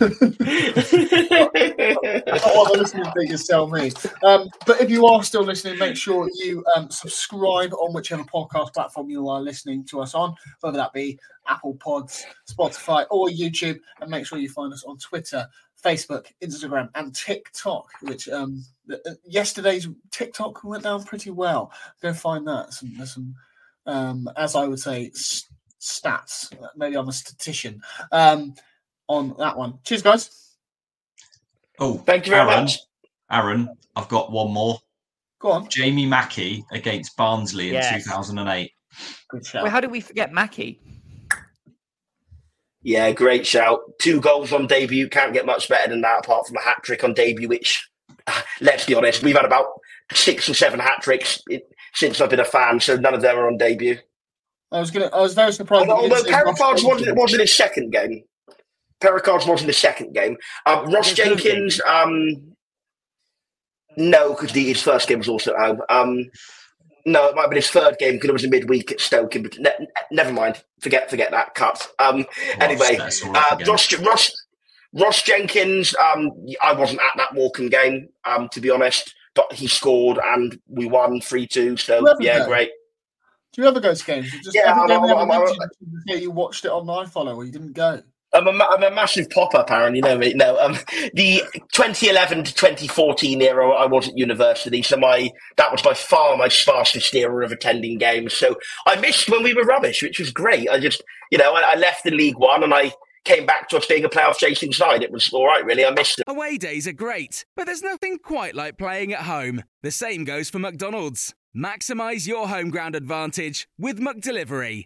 the listening figures tell me. Um, but if you are still listening, make sure you um, subscribe on whichever podcast platform you are listening to us on, whether that be Apple Pods, Spotify, or YouTube. And make sure you find us on Twitter, Facebook, Instagram, and TikTok. Which um, yesterday's TikTok went down pretty well. Go find that. Some, there's some, um, as I would say, stats. Maybe I'm a statistician. Um, on that one. Cheers, guys. Oh, thank you very Aaron, much. Aaron, I've got one more. Go on. Jamie Mackie against Barnsley in 2008. Good shout. Wait, how did we forget Mackie? Yeah, great shout. Two goals on debut. Can't get much better than that, apart from a hat trick on debut, which, let's be honest, we've had about six or seven hat tricks since I've been a fan, so none of them are on debut. I was gonna. I was very surprised. Although, that although you didn't say Pericard Ross wasn't, Jenkins. wasn't his second game. Pericard wasn't the second game. Um, Ross. Jenkins, um, no, because his first game was also at home. Um, no, it might have been his third game because it was a midweek at Stoke. But ne- ne- never mind. Forget forget that cut. Um, anyway, that's all right uh. Ross, Ross, Ross Jenkins, um, I wasn't at that Morecambe game, um, to be honest, but he scored and we won 3 2. So, yeah, knows. great. Do you ever go to games? Just Yeah, every I'm- game I'm- ever I'm- you watched it on iFollow or you didn't go. I'm a, I'm a massive pop up, Aaron. You know me. No, um, the 2011 to 2014 era, I was at university, so my that was by far my fastest era of attending games. So I missed when we were rubbish, which was great. I just, you know, I, I left the League One and I came back to us being a playoff chasing side. It was all right, really. I missed it. Away days are great, but there's nothing quite like playing at home. The same goes for McDonald's. Maximise your home ground advantage with McDelivery.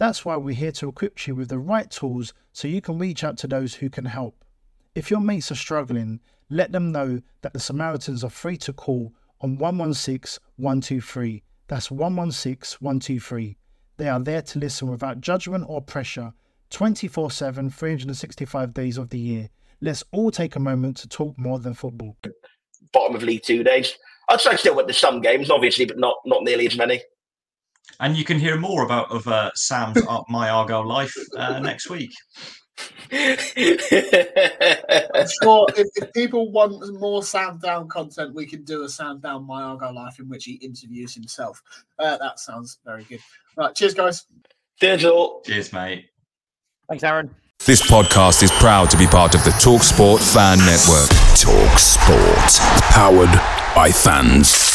That's why we're here to equip you with the right tools so you can reach out to those who can help. If your mates are struggling, let them know that the Samaritans are free to call on 116 123. That's 116 123. They are there to listen without judgment or pressure 24 7, 365 days of the year. Let's all take a moment to talk more than football. Bottom of League Two days. I'd say still went to some games, obviously, but not not nearly as many. And you can hear more about of uh, Sam's Ar- My Argyle life uh, next week. I'm sure if, if people want more sound down content, we can do a sound down My Argyle Life in which he interviews himself. Uh, that sounds very good. Right, cheers, guys. There's all. Cheers, mate. Thanks, Aaron. This podcast is proud to be part of the TalkSport Fan Network. Talk Sport. Powered by fans.